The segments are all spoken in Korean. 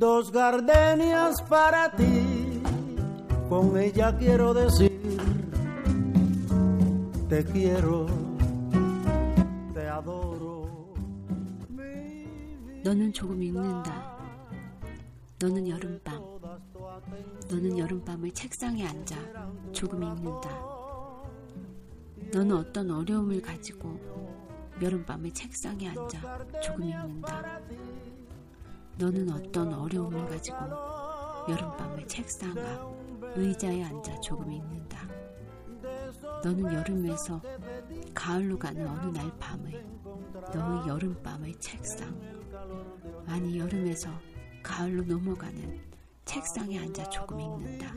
Dos gardenias para ti, con ella quiero decir, te quiero, te adoro. 너는 조금 읽는다. 너는 여름밤. 너는 여름밤을 책상에 앉아 조금 읽는다. 너는 어떤 어려움을 가지고 여름밤을 책상에 앉아 조금 읽는다. 너는 어떤 어려움을 가지고 여름밤을 책상 앞 의자에 앉아 조금 읽는다. 너는 여름에서 가을로 가는 어느 날 밤을 너의 여름밤의 책상 아니 여름에서 가을로 넘어가는 책상에 앉아 조금 읽는다.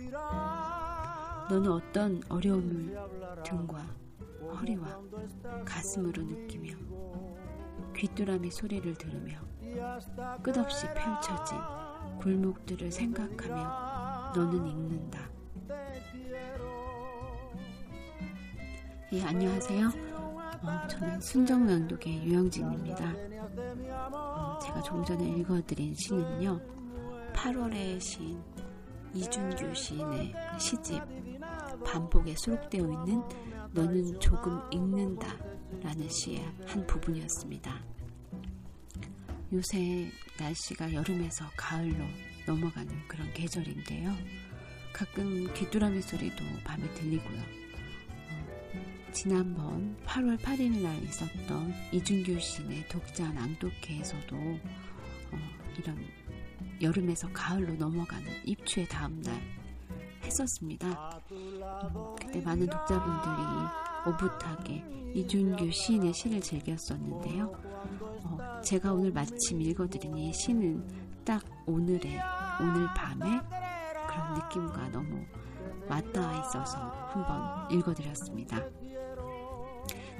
너는 어떤 어려움을 등과 허리와 가슴으로 느끼며 귀뚜라미 소리를 들으며 끝없이 펼쳐진 굴목들을 생각하며 너는 읽는다. 예, 안녕하세요. 어, 저는 순정낭독의 유영진입니다. 어, 제가 좀 전에 읽어드린 시는요, 8월의 시인 이준규 시인의 시집 반복에 수록되어 있는 너는 조금 읽는다 라는 시의 한 부분이었습니다. 요새 날씨가 여름에서 가을로 넘어가는 그런 계절인데요. 가끔 귀뚜라미 소리도 밤에 들리고요. 어, 지난번 8월 8일 날 있었던 이준규 시인의 독자 낭독회에서도 어, 이런 여름에서 가을로 넘어가는 입추의 다음날 했었습니다. 음, 그때 많은 독자분들이 오붓하게 이준규 시인의 시를 즐겼었는데요. 어, 제가 오늘 마침 읽어드린 이 시는 딱 오늘의 오늘 밤에 그런 느낌과 너무 맞닿아 있어서 한번 읽어드렸습니다.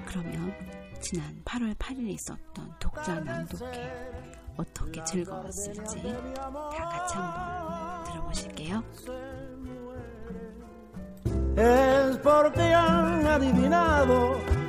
그러면 지난 8월 8일 있었던 독자 낭독회 어떻게 즐거웠을지 다 같이 한번 들어보실게요. Es porque han adivinado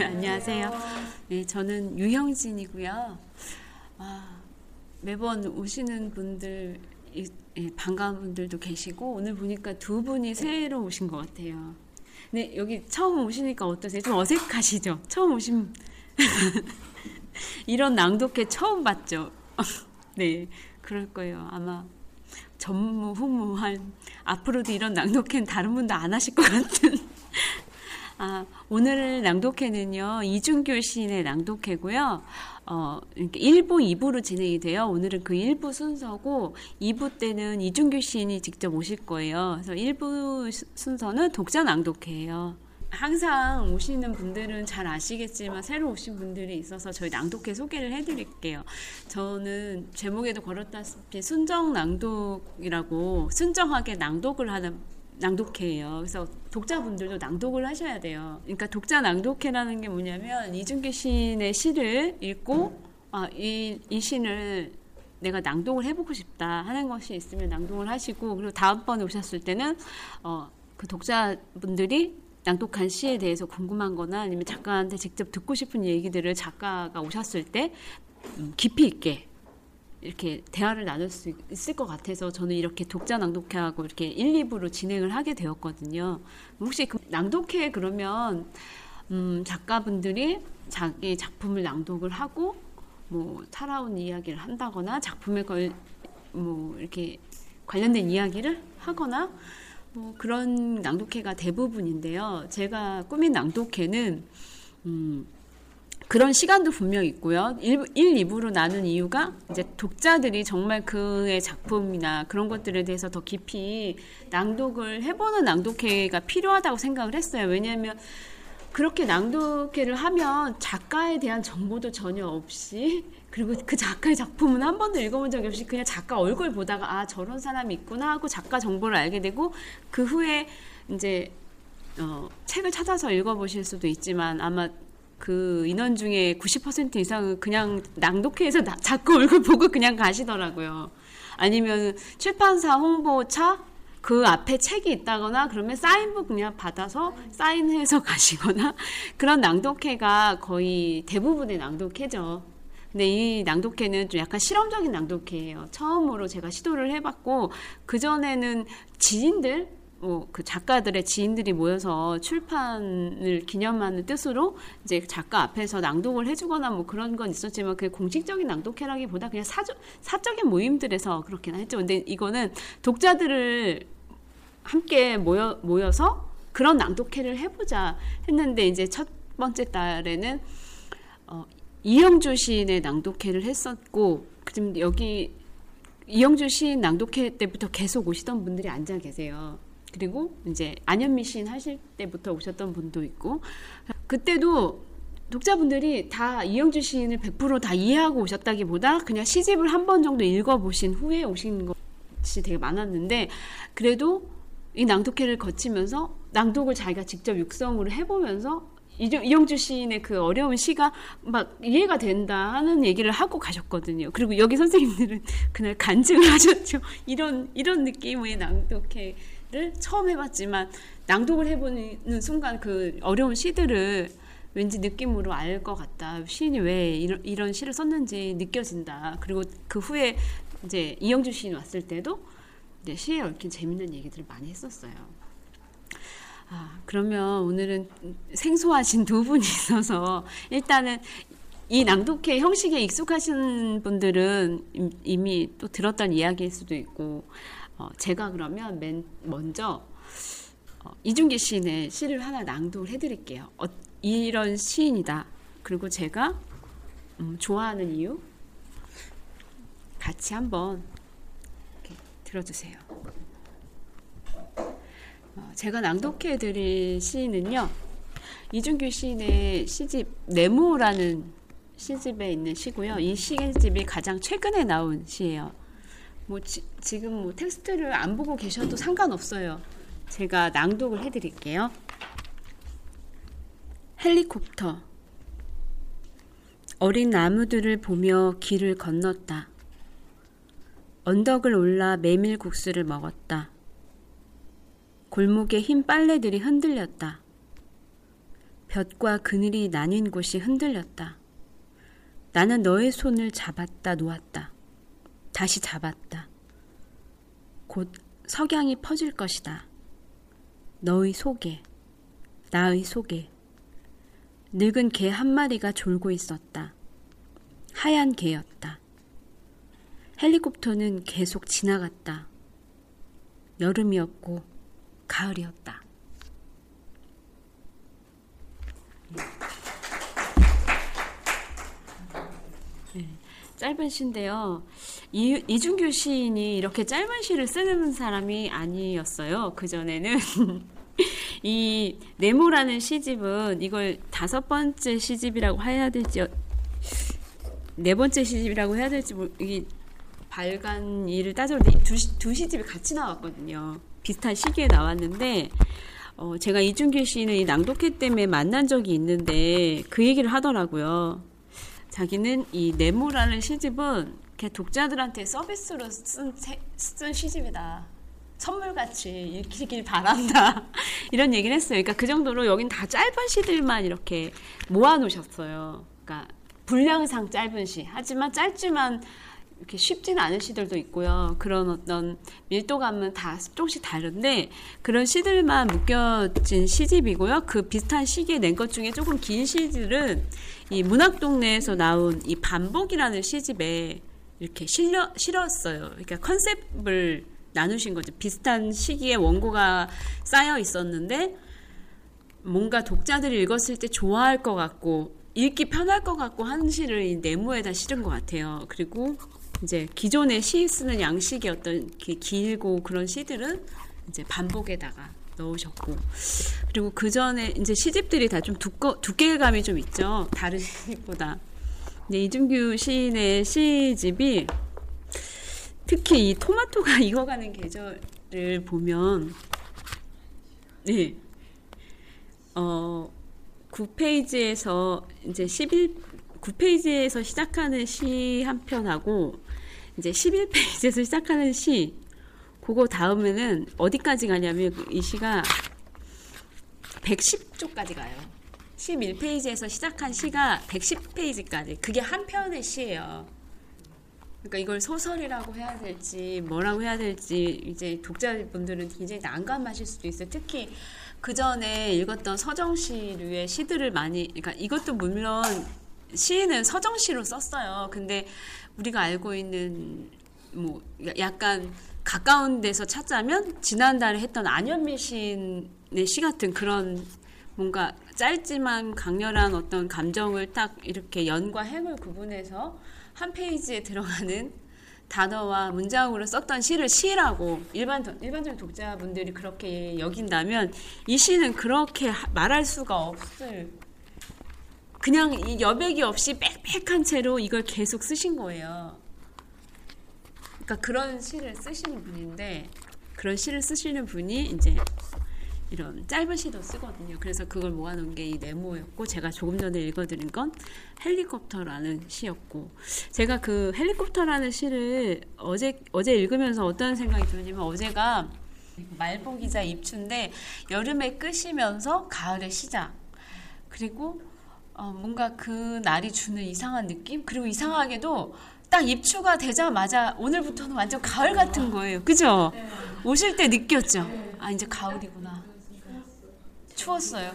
안녕하세요. 네, 저는 유형진이고요. 아, 매번 오시는 분들 예, 반가운 분들도 계시고 오늘 보니까 두 분이 새로 오신 것 같아요. 네, 여기 처음 오시니까 어떠세요? 좀 어색하시죠? 처음 오신 이런 낭독회 처음 봤죠? 네, 그럴 거예요. 아마 전무후무한 앞으로도 이런 낭독회는 다른 분도 안 하실 것 같은 아, 오늘 낭독회는요, 이준규 시인의 낭독회고요. 어, 이렇게 1부, 2부로 진행이 돼요. 오늘은 그 1부 순서고, 2부 때는 이준규 시인이 직접 오실 거예요. 그래서 1부 순서는 독자 낭독회예요. 항상 오시는 분들은 잘 아시겠지만 새로 오신 분들이 있어서 저희 낭독회 소개를 해드릴게요. 저는 제목에도 걸었다시피 순정 낭독이라고 순정하게 낭독을 하는 낭독회예요. 그래서 독자분들도 낭독을 하셔야 돼요. 그러니까 독자 낭독회라는 게 뭐냐면 이준기 시인의 시를 읽고 아, 이, 이 시를 내가 낭독을 해보고 싶다 하는 것이 있으면 낭독을 하시고 그리고 다음번에 오셨을 때는 어, 그 독자분들이 낭독한 시에 대해서 궁금한 거나 아니면 작가한테 직접 듣고 싶은 얘기들을 작가가 오셨을 때 음, 깊이 있게 이렇게 대화를 나눌 수 있을 것 같아서 저는 이렇게 독자 낭독회하고 이렇게 1, 2부로 진행을 하게 되었거든요. 혹시 그 낭독회 그러면 음, 작가분들이 자기 작품을 낭독을 하고 뭐 살아온 이야기를 한다거나 작품에 걸 뭐 이렇게 관련된 이야기를 하거나 뭐 그런 낭독회가 대부분인데요. 제가 꾸민 낭독회는 음, 그런 시간도 분명 있고요. 1, 1, 2부로 나눈 이유가 이제 독자들이 정말 그의 작품이나 그런 것들에 대해서 더 깊이 낭독을 해보는 낭독회가 필요하다고 생각을 했어요. 왜냐하면 그렇게 낭독회를 하면 작가에 대한 정보도 전혀 없이 그리고 그 작가의 작품은 한 번도 읽어본 적이 없이 그냥 작가 얼굴 보다가 아 저런 사람이 있구나 하고 작가 정보를 알게 되고 그 후에 이제 어, 책을 찾아서 읽어보실 수도 있지만 아마 그 인원 중에 90% 이상은 그냥 낭독회에서 나, 작가 얼굴 보고 그냥 가시더라고요. 아니면 출판사 홍보차 그 앞에 책이 있다거나 그러면 사인북 그냥 받아서 사인해서 가시거나 그런 낭독회가 거의 대부분의 낭독회죠. 근데 이 낭독회는 좀 약간 실험적인 낭독회예요. 처음으로 제가 시도를 해봤고 그 전에는 지인들 뭐 그 작가들의 지인들이 모여서 출판을 기념하는 뜻으로 이제 작가 앞에서 낭독을 해주거나 뭐 그런 건 있었지만 그 공식적인 낭독회라기보다 그냥 사적 사적인 모임들에서 그렇게나 했죠. 근데 이거는 독자들을 함께 모여 모여서 그런 낭독회를 해보자 했는데 이제 첫 번째 달에는 어, 이영주 시인의 낭독회를 했었고 지금 여기 이영주 시인 낭독회 때부터 계속 오시던 분들이 앉아 계세요. 그리고 이제 안현미 시인 하실 때부터 오셨던 분도 있고 그때도 독자분들이 다 이영주 시인을 100%다 이해하고 오셨다기보다 그냥 시집을 한 번 정도 읽어보신 후에 오신 것이 되게 많았는데 그래도 이 낭독회를 거치면서 낭독을 자기가 직접 육성으로 해보면서 이영주 시인의 그 어려운 시가 막 이해가 된다 하는 얘기를 하고 가셨거든요. 그리고 여기 선생님들은 그날 간증을 하셨죠. 이런 이런 느낌의 낭독회 를 처음 해봤지만 낭독을 해보는 순간 그 어려운 시들을 왠지 느낌으로 알 것 같다. 시인이 왜 이런, 이런 시를 썼는지 느껴진다. 그리고 그 후에 이제 이영주 시인 왔을 때도 이제 시에 얽힌 재밌는 얘기들을 많이 했었어요. 아, 그러면 오늘은 생소하신 두 분이 있어서 일단은 이 낭독회 형식에 익숙하신 분들은 이미 또 들었던 이야기일 수도 있고 어, 제가 그러면 맨 먼저 어, 이준기 시인의 시를 하나 낭독을 해드릴게요. 어, 이런 시인이다. 그리고 제가 음, 좋아하는 이유 같이 한번 들어주세요. 어, 제가 낭독해 드릴 시는요. 이준규 시인의 시집 네모라는 시집에 있는 시고요. 이 시집이 가장 최근에 나온 시예요. 뭐 지, 지금 뭐 텍스트를 안 보고 계셔도 상관없어요. 제가 낭독을 해드릴게요. 헬리콥터 어린 나무들을 보며 길을 건넜다. 언덕을 올라 메밀국수를 먹었다. 골목의 흰 빨래들이 흔들렸다. 볕과 그늘이 나뉜 곳이 흔들렸다. 나는 너의 손을 잡았다 놓았다. 다시 잡았다. 곧 석양이 퍼질 것이다. 너의 속에, 나의 속에. 늙은 개 한 마리가 졸고 있었다. 하얀 개였다. 헬리콥터는 계속 지나갔다. 여름이었고 가을이었다. 네, 짧은 시인데요. 이, 이준규 시인이 이렇게 짧은 시를 쓰는 사람이 아니었어요. 그전에는. 이 네모라는 시집은 이걸 다섯 번째 시집이라고 해야 될지 네 번째 시집이라고 해야 될지 이게 발간 일을 따져볼 때두 두 시집이 같이 나왔거든요. 비슷한 시기에 나왔는데 어, 제가 이준길 씨는 이 낭독회 때문에 만난 적이 있는데 그 얘기를 하더라고요. 자기는 이 네모라는 시집은 독자들한테 서비스로 쓴, 쓴 시집이다. 선물같이 읽히길 바란다. 이런 얘기를 했어요. 그러니까 그 정도로 여긴 다 짧은 시들만 이렇게 모아놓으셨어요. 그러니까 분량상 짧은 시. 하지만 짧지만 이렇게 쉽지는 않은 시들도 있고요. 그런 어떤 밀도감은 다 조금씩 다른데 그런 시들만 묶여진 시집이고요. 그 비슷한 시기에 낸 것 중에 조금 긴 시들은 이 문학동네에서 나온 이 반복이라는 시집에 이렇게 실려, 실었어요. 그러니까 컨셉을 나누신 거죠. 비슷한 시기에 원고가 쌓여 있었는데 뭔가 독자들이 읽었을 때 좋아할 것 같고 읽기 편할 것 같고 하는 시를 이 네모에다 실은 것 같아요. 그리고 이제 기존의 시 쓰는 양식이 어떤 길고 그런 시들은 이제 반복에다가 넣으셨고 그리고 그 전에 이제 시집들이 다 좀 두꺼 두께감이 좀 있죠. 다른 시보다. 근데 이준규 시인의 시집이 특히 이 토마토가 익어가는 계절을 보면 네. 어 9페이지에서 이제 11 9페이지에서 시작하는 시 한 편하고 이제 11페이지에서 시작하는 시 그거 다음에는 어디까지 가냐면 이 시가 110쪽까지 가요. 11페이지에서 시작한 시가 110페이지까지. 그게 한 편의 시예요. 그러니까 이걸 소설이라고 해야 될지 뭐라고 해야 될지 이제 독자분들은 굉장히 난감하실 수도 있어요. 특히 그 전에 읽었던 서정 시류의 시들을 많이 그러니까 이것도 물론 시인은 서정 시로 썼어요. 근데 우리가 알고 있는 뭐 약간 가까운 데서 찾자면 지난달에 했던 안현미 시인의 시 같은 그런 뭔가 짧지만 강렬한 어떤 감정을 딱 이렇게 연과 행을 구분해서 한 페이지에 들어가는 단어와 문장으로 썼던 시를 시라고 일반 일반적인 독자분들이 그렇게 여긴다면 이 시는 그렇게 말할 수가 없을 그냥 이 여백이 없이 빽빽한 채로 이걸 계속 쓰신 거예요. 그러니까 그런 시를 쓰시는 분인데 그런 시를 쓰시는 분이 이제 이런 짧은 시도 쓰거든요. 그래서 그걸 모아놓은 게 이 네모였고 제가 조금 전에 읽어드린 건 헬리콥터라는 시였고 제가 그 헬리콥터라는 시를 어제 어제 읽으면서 어떤 생각이 드냐면 어제가 말복이자 입추인데 여름의 끝이면서 가을의 시작 그리고 어, 뭔가 그 날이 주는 이상한 느낌 그리고 이상하게도 딱 입추가 되자마자 오늘부터는 완전 가을 같은 거예요. 그죠? 오실 때 느꼈죠? 아, 이제 가을이구나. 추웠어요.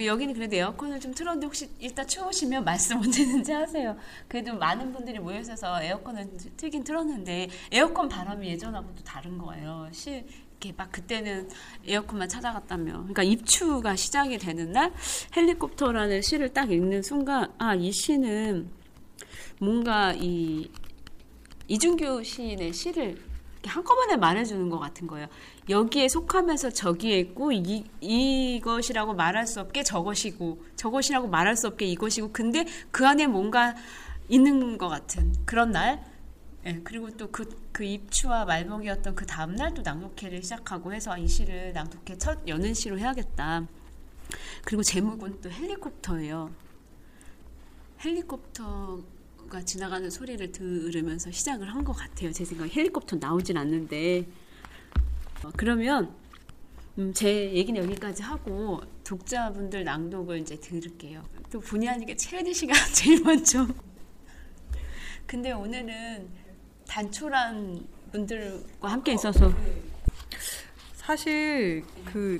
여기는 그래도 에어컨을 좀 틀었는데 혹시 일단 추우시면 말씀 언제든지 하세요. 그래도 많은 분들이 모여 있어서 에어컨을 틀긴 틀었는데 에어컨 바람이 예전하고 또 다른 거예요. 실 이렇게 막 그때는 에어컨만 찾아갔다며. 그러니까 입추가 시작이 되는 날 헬리콥터라는 시를 딱 읽는 순간 아, 이 시는 뭔가 이 이준규 시인의 시를 한꺼번에 말해주는 것 같은 거예요. 여기에 속하면서 저기에 있고 이, 이것이라고 말할 수 없게 저것이고 저것이라고 말할 수 없게 이것이고 근데 그 안에 뭔가 있는 것 같은 그런 날 예, 그리고 또 그 그 입추와 말복이었던 그 다음날 또 낭독회를 시작하고 해서 이 시를 낭독회 첫 여는 시로 해야겠다. 그리고 제목은 또 헬리콥터예요. 헬리콥터 가 지나가는 소리를 들으면서 시작을 한 것 같아요. 제 생각에 헬리콥터 나오진 않는데 어, 그러면 음, 제 얘기는 여기까지 하고 독자분들 낭독을 이제 들을게요. 또 본의 아니게 최은희 씨가 제일 먼저. 근데 오늘은 단촐한 분들과 함께 있어서 사실 그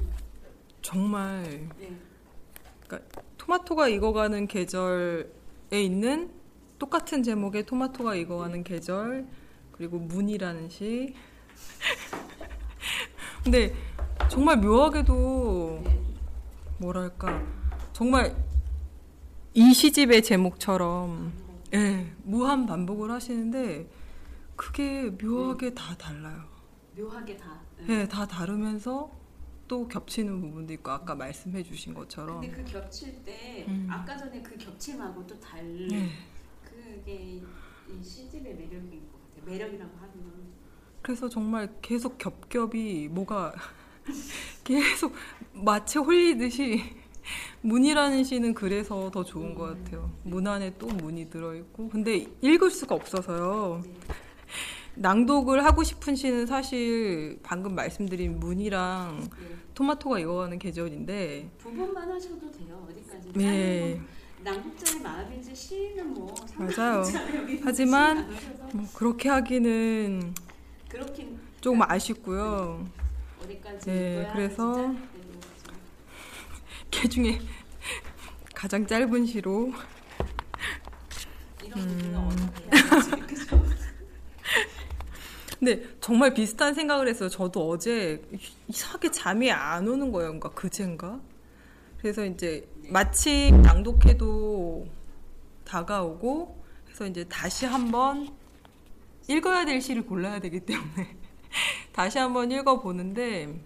정말 그러니까 토마토가 익어가는 계절에 있는 똑같은 제목의 토마토가 익어가는 계절 그리고 문이라는 시 근데 정말 묘하게도 뭐랄까 정말 이 시집의 제목처럼 예, 무한 반복을 하시는데 그게 묘하게 네. 다 달라요. 묘하게 다. 네. 네, 다 다르면서 또 겹치는 부분도 있고 아까 말씀해 주신 것처럼. 근데 그 겹칠 때 음. 아까 전에 그 겹침하고 또 다른 네. 그게 이 시집의 매력인 것 같아요. 매력이라고 하면. 그래서 정말 계속 겹겹이 뭐가 계속 마치 홀리듯이 문이라는 시는 그래서 더 좋은 것 같아요. 문 안에 또 문이 들어있고 근데 읽을 수가 없어서요. 낭독을 하고 싶은 시는 사실 방금 말씀드린 문이랑 네. 토마토가 이어가는 계절인데 두 번만 하셔도 돼요. 어디까지. 네. 낭독자의 마음인지 시는 뭐 맞아요. 하지만 뭐 그렇게 하기는 그렇긴 조금 아쉽고요. 어디까지 네, 그래서. 개 중에 가장 짧은 시로 이런 음. 근데 정말 비슷한 생각을 했어요. 저도 어제 이상하게 잠이 안 오는 거예요. 그러니까 그젠가. 그래서 이제 마침 낭독회도 다가오고 그래서 이제 다시 한번 읽어야 될 시를 골라야 되기 때문에 다시 한번 읽어보는데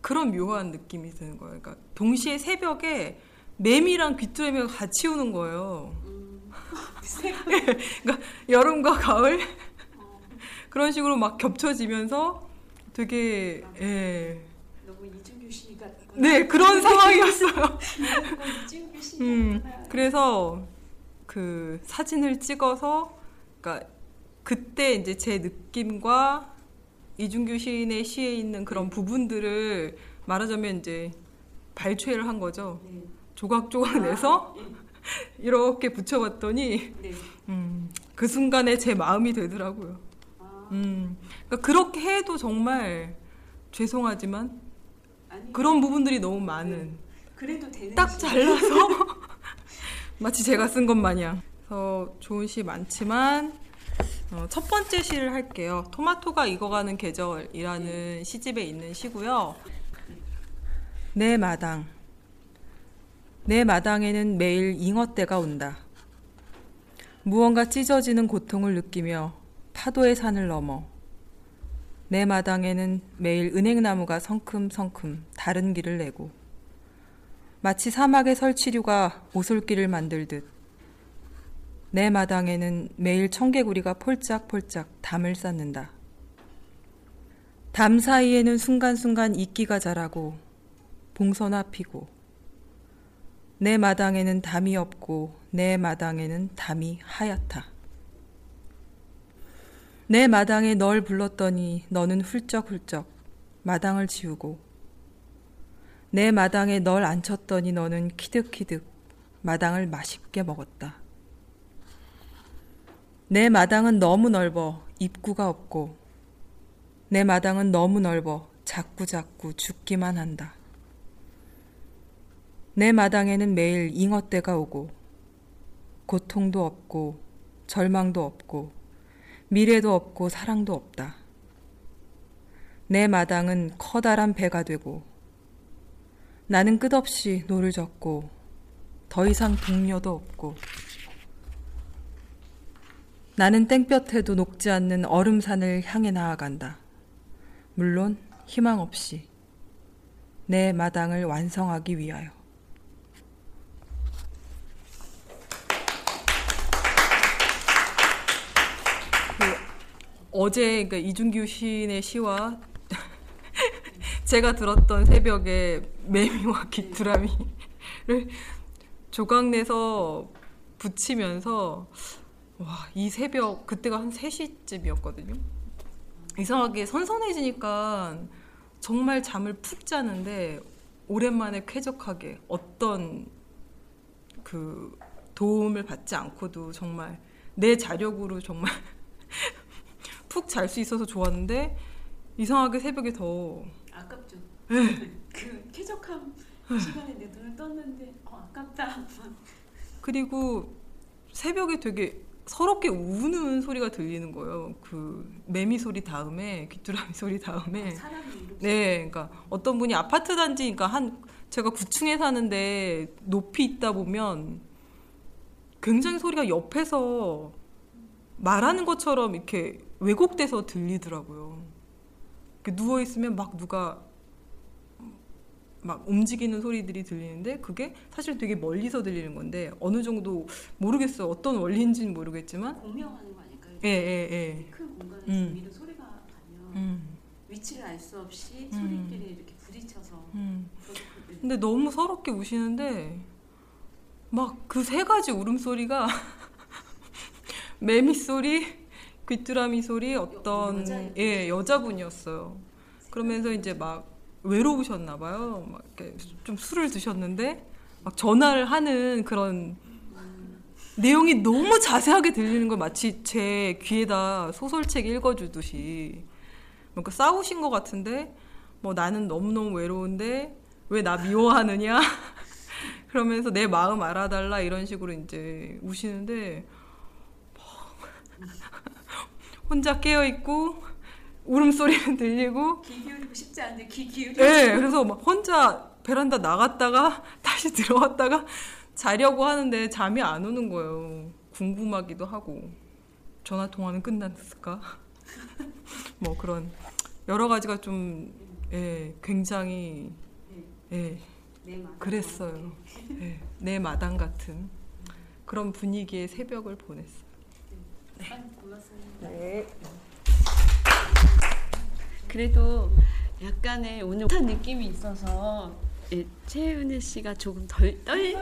그런 묘한 느낌이 드는 거예요. 그러니까 동시에 새벽에 매미랑 귀뚜라미가 같이 오는 거예요. 그러니까 여름과 가을 그런 식으로 막 겹쳐지면서 되게 예. 너무 같구나. 네 그런 상황이었어요. 이준규 씨 음, 같구나. 그래서 그 사진을 찍어서 그러니까 그때 이제 제 느낌과 이준규 시인의 시에 있는 그런 부분들을 말하자면 이제 발췌를 한 거죠. 네. 조각조각 내서 이렇게 붙여봤더니 네. 음, 그 순간에 제 마음이 되더라고요. 아, 음, 그러니까 그렇게 해도 정말 죄송하지만 아니 그런 부분들이 너무 많은 그래도 되는 딱 시. 잘라서 마치 제가 쓴 것 마냥. 그래서 좋은 시 많지만 어, 첫 번째 시를 할게요. 토마토가 익어가는 계절이라는 시집에 있는 시고요. 내 마당. 내 마당에는 매일 잉어때가 온다. 무언가 찢어지는 고통을 느끼며 파도의 산을 넘어 내 마당에는 매일 은행나무가 성큼성큼 다른 길을 내고 마치 사막의 설치류가 오솔길을 만들듯 내 마당에는 매일 청개구리가 폴짝폴짝 담을 쌓는다. 담 사이에는 순간순간 이끼가 자라고 봉선화 피고 내 마당에는 담이 없고 내 마당에는 담이 하얗다. 내 마당에 널 불렀더니 너는 훌쩍훌쩍 마당을 지우고 내 마당에 널 앉혔더니 너는 키득키득 마당을 맛있게 먹었다. 내 마당은 너무 넓어 입구가 없고 내 마당은 너무 넓어 자꾸자꾸 죽기만 한다. 내 마당에는 매일 잉어떼가 오고 고통도 없고 절망도 없고 미래도 없고 사랑도 없다. 내 마당은 커다란 배가 되고 나는 끝없이 노를 젓고 더 이상 동료도 없고 나는 땡볕에도 녹지 않는 얼음산을 향해 나아간다. 물론 희망 없이 내 마당을 완성하기 위하여. 그 어제 그러니까 이준규 시인의 시와 제가 들었던 새벽에 매미와 귀뚜라미를 조각내서 붙이면서 와, 이 새벽 그때가 한 3시쯤이었거든요. 이상하게 선선해지니까 정말 잠을 푹 자는데 오랜만에 쾌적하게 어떤 그 도움을 받지 않고도 정말 내 자력으로 정말 푹 잘 수 있어서 좋았는데 이상하게 새벽에 더 아깝죠. 네. 그 쾌적한 시간에 내 눈을 떴는데 어, 아깝다. 그리고 새벽에 되게 서럽게 우는 소리가 들리는 거예요. 그 매미 소리 다음에 귀뚜라미 소리 다음에 이렇게 네, 그러니까 어떤 분이 아파트 단지, 그러니까 한 제가 9층에 사는데 높이 있다 보면 굉장히 소리가 옆에서 말하는 것처럼 이렇게 왜곡돼서 들리더라고요. 누워 있으면 막 누가 막 움직이는 소리들이 들리는데 그게 사실 되게 멀리서 들리는 건데 어느 정도 모르겠어요. 어떤 원리인지는 모르겠지만 공명하는 거 아닐까요? 예, 예, 예. 큰 공간에서 음. 위로 소리가 가면 음, 위치를 알 수 없이 음. 소리끼리 이렇게 부딪혀서 음. 근데 너무 서럽게 우시는데 막 그 세 가지 울음소리가 매미 소리, 귀뚜라미 소리 어떤 예 여자분이었어요. 그러면서 이제 막 외로우셨나 봐요. 막 이렇게 좀 술을 드셨는데 막 전화를 하는 그런 내용이 너무 자세하게 들리는 걸 마치 제 귀에다 소설책 읽어주듯이 뭔가 싸우신 것 같은데 뭐 나는 너무너무 외로운데 왜 나 미워하느냐 그러면서 내 마음 알아달라 이런 식으로 이제 우시는데 혼자 깨어 있고 울음소리는 들리고 귀 기울이고 싶지 않은데 귀 기울이. 네, 그래서 막 혼자 베란다 나갔다가 다시 들어왔다가 자려고 하는데 잠이 안 오는 거예요. 궁금하기도 하고 전화 통화는 끝났을까? 뭐 그런 여러 가지가 좀 예, 굉장히 예, 그랬어요. 예, 내 마당 같은 그런 분위기의 새벽을 보냈어요. 그래도 약간의 오늘 못한 느낌이 있어서 예, 최은혜 씨가 조금 덜 떨.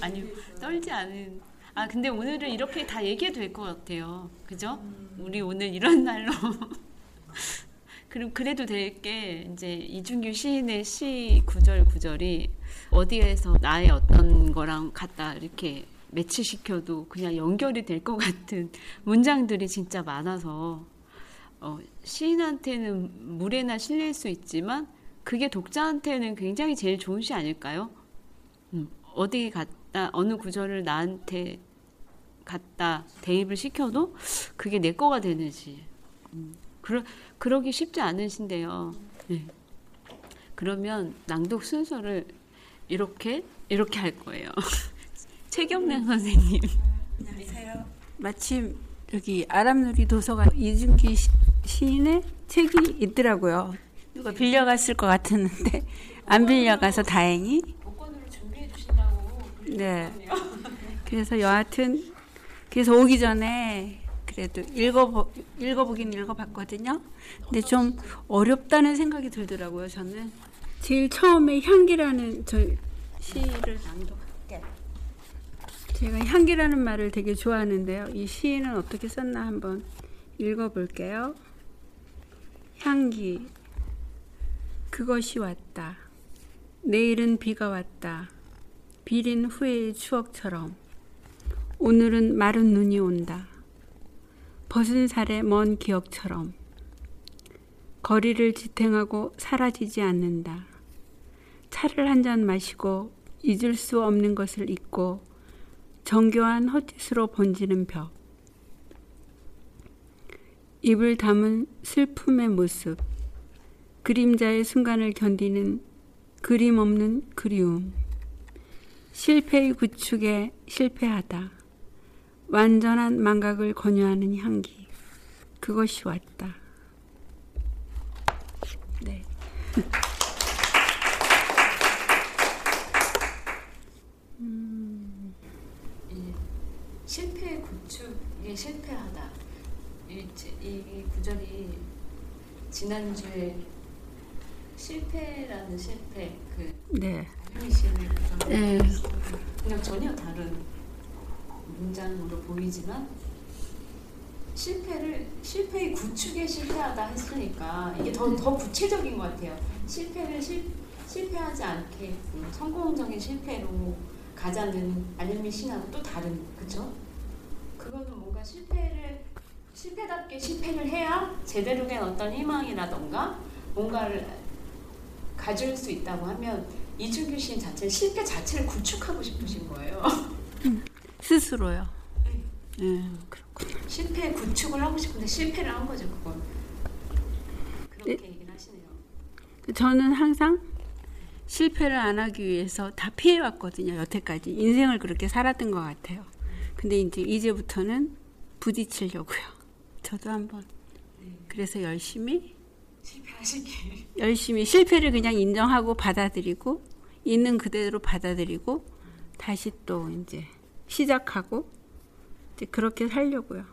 아니요 떨지 않은. 아 근데 오늘은 이렇게 다 얘기해도 될 것 같아요. 그죠? 우리 오늘 이런 날로. 그럼 그래도 될 게 이제 이준규 시인의 시 구절 구절이 어디에서 나의 어떤 거랑 갖다 이렇게 매치시켜도 그냥 연결이 될 것 같은 문장들이 진짜 많아서 어, 시인한테는 물에나 실릴 수 있지만 그게 독자한테는 굉장히 제일 좋은 시 아닐까요? 음, 어디 갔다 어느 구절을 나한테 갖다 대입을 시켜도 그게 내 거가 되는 시. 음, 그러, 그러기 쉽지 않은 시인데요. 네. 그러면 낭독 순서를 이렇게 이렇게 할 거예요. 최경란 선생님. 마침 여기 아람누리 도서관 이준기 시- 시인의 책이 있더라고요. 누가 빌려갔을 것 같았는데 안 빌려가서 다행히. 복권으로 준비해 주신다고. 네. 그래서 여하튼 그래서 오기 전에 그래도 읽어보 읽어보긴 읽어봤거든요. 근데 좀 어렵다는 생각이 들더라고요. 저는 제일 처음에 향기라는 저 시를 낭독할게. 제가 향기라는 말을 되게 좋아하는데요. 이 시인은 어떻게 썼나 한번 읽어볼게요. 향기 그것이 왔다. 내일은 비가 왔다. 비린 후회의 추억처럼 오늘은 마른 눈이 온다. 벗은 살의 먼 기억처럼 거리를 지탱하고 사라지지 않는다. 차를 한 잔 마시고 잊을 수 없는 것을 잊고 정교한 헛짓으로 번지는 벽. 입을 담은 슬픔의 모습. 그림자의 순간을 견디는 그림 없는 그리움. 실패의 구축에 실패하다. 완전한 망각을 권유하는 향기. 그것이 왔다. 네. 실패의 구축에 실패하다. 이, 이 구절이 지난주에 실패라는 실패 그 네. 네. 그냥 전혀 다른 문장으로 보이지만 실패를 실패의 구축에 실패하다 했으니까 이게 더, 더 구체적인 것 같아요. 실패를 실, 실패하지 않게 음, 성공적인 실패로 가자는 안현미 씨하고 또 다른 그쵸? 그거는 뭔가 실패를 실패답게 실패를 해야 제대로 된 어떤 희망이라던가 뭔가를 가질 수 있다고 하면 이준규 시인 자체는 실패 자체를 구축하고 싶으신 거예요. 스스로요. 네. 그렇군요. 실패 구축을 하고 싶은데 실패를 한 거죠, 그건. 그렇게 네. 얘기를 하시네요. 저는 항상 실패를 안 하기 위해서 다 피해왔거든요. 여태까지 인생을 그렇게 살았던 것 같아요. 근데 이제 이제부터는 부딪히려고요. 저도 한번 그래서 열심히 실패하시길. 열심히 실패를 그냥 인정하고 받아들이고 있는 그대로 받아들이고 다시 또 이제 시작하고 이제 그렇게 살려고요.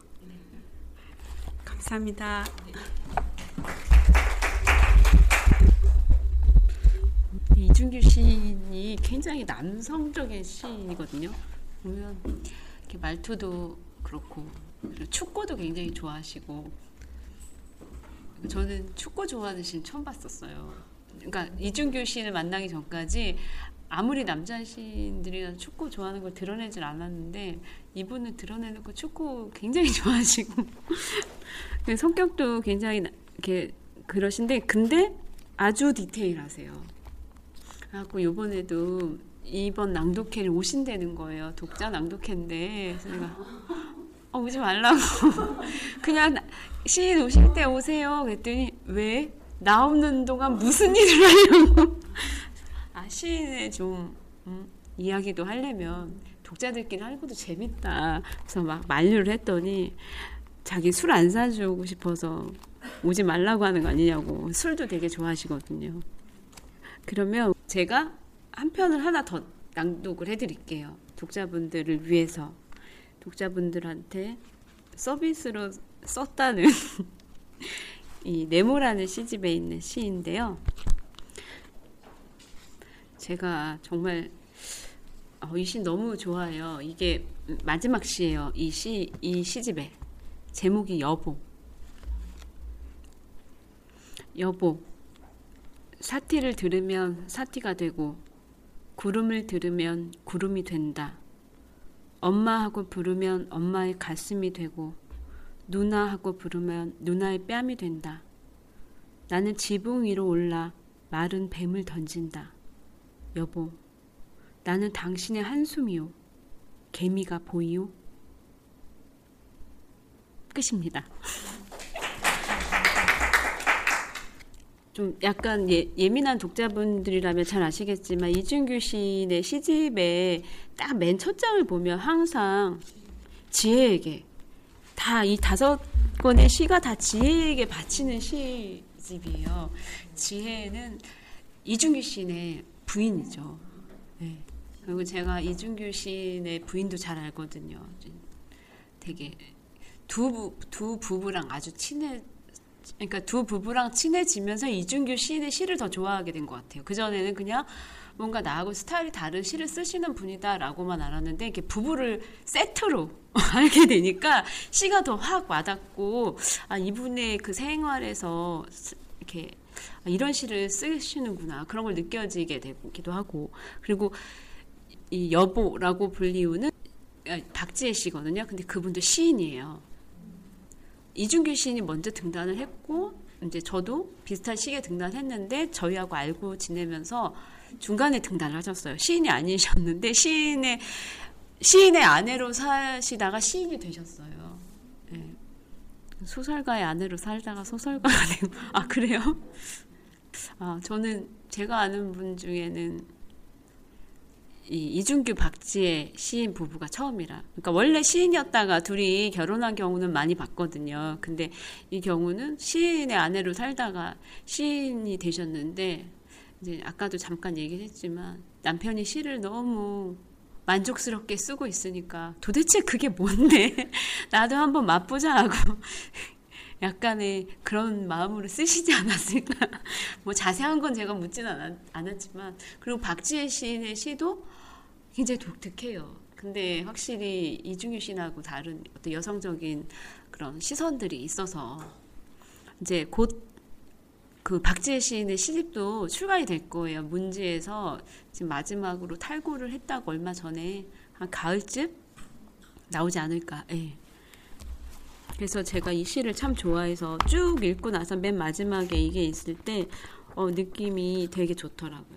감사합니다. 이준규 시인이 굉장히 남성적인 시인이거든요. 보면 이렇게 말투도 그렇고 축구도 굉장히 좋아하시고 저는 축구 좋아하는 시인 처음 봤었어요. 그러니까 이준규 씨를 만나기 전까지 아무리 남자 시인들이나 축구 좋아하는 걸 드러내질 않았는데 이분은 드러내놓고 축구 굉장히 좋아하시고 성격도 굉장히 이렇게 그러신데 근데 아주 디테일하세요. 그래갖고 요번에도 이번 낭독회를 오신다는 거예요. 독자 낭독회인데 그래서 내가 어, 오지 말라고 그냥 시인 오실 때 오세요. 그랬더니 왜? 나 없는 동안 무슨 일을 하려고 아 시인의 좀 음, 이야기도 하려면 독자들끼리 하는 것도 재밌다. 그래서 막 만류를 했더니 자기 술 안 사주고 싶어서 오지 말라고 하는 거 아니냐고 술도 되게 좋아하시거든요. 그러면 제가 한 편을 하나 더 낭독을 해드릴게요. 독자분들을 위해서 독자분들한테 서비스로 썼다는 이 네모라는 시집에 있는 시인데요. 제가 정말 어, 이시 너무 좋아해요. 이게 마지막 시예요. 이 시, 이 시집에 제목이 여보. 여보. 사티를 들으면 사티가 되고 구름을 들으면 구름이 된다. 엄마하고 부르면 엄마의 가슴이 되고 누나하고 부르면 누나의 뺨이 된다. 나는 지붕 위로 올라 마른 뱀을 던진다. 여보, 나는 당신의 한숨이요. 개미가 보이요? 끝입니다. 좀 약간 예, 예민한 독자분들이라면 잘 아시겠지만 이준규 시인의 시집에 딱 맨 첫 장을 보면 항상 지혜에게 다 이 다섯 권의 시가 다 지혜에게 바치는 시집이에요. 지혜는 이준규 시인의 부인이죠. 네. 그리고 제가 이준규 시인의 부인도 잘 알거든요. 되게 두, 두 부부랑 아주 친해 그러니까 두 부부랑 친해지면서 이준규 시인의 시를 더 좋아하게 된 것 같아요. 그 전에는 그냥 뭔가 나하고 스타일이 다른 시를 쓰시는 분이다라고만 알았는데 이렇게 부부를 세트로 알게 되니까 시가 더 확 와닿고 아 이분의 그 생활에서 이렇게 아, 이런 시를 쓰시는구나 그런 걸 느껴지게 되기도 하고 그리고 이 여보라고 불리우는 아, 박지혜 씨거든요. 근데 그분도 시인이에요. 이준규 시인이 먼저 등단을 했고 이제 저도 비슷한 시기에 등단했는데 저희하고 알고 지내면서 중간에 등단을 하셨어요. 시인이 아니셨는데 시인의 시인의 아내로 사시다가 시인이 되셨어요. 네. 소설가의 아내로 살다가 소설가가 되고 아 그래요? 아 저는 제가 아는 분 중에는 이 이준규 박지혜 시인 부부가 처음이라. 그러니까 원래 시인이었다가 둘이 결혼한 경우는 많이 봤거든요. 근데 이 경우는 시인의 아내로 살다가 시인이 되셨는데 이제 아까도 잠깐 얘기했지만 남편이 시를 너무 만족스럽게 쓰고 있으니까 도대체 그게 뭔데 나도 한번 맛보자 하고 약간의 그런 마음으로 쓰시지 않았을까. 뭐 자세한 건 제가 묻지는 않았 지만 그리고 박지혜 시인의 시도 굉장히 독특해요. 근데 확실히 이중유 씨하고 다른 어떤 여성적인 그런 시선들이 있어서 이제 곧 그 박지혜 시인의 시집도 출간이 될 거예요. 문지에서 지금 마지막으로 탈고를 했다고 얼마 전에 한 가을쯤 나오지 않을까. 예. 그래서 제가 이 시를 참 좋아해서 쭉 읽고 나서 맨 마지막에 이게 있을 때 어, 느낌이 되게 좋더라고요.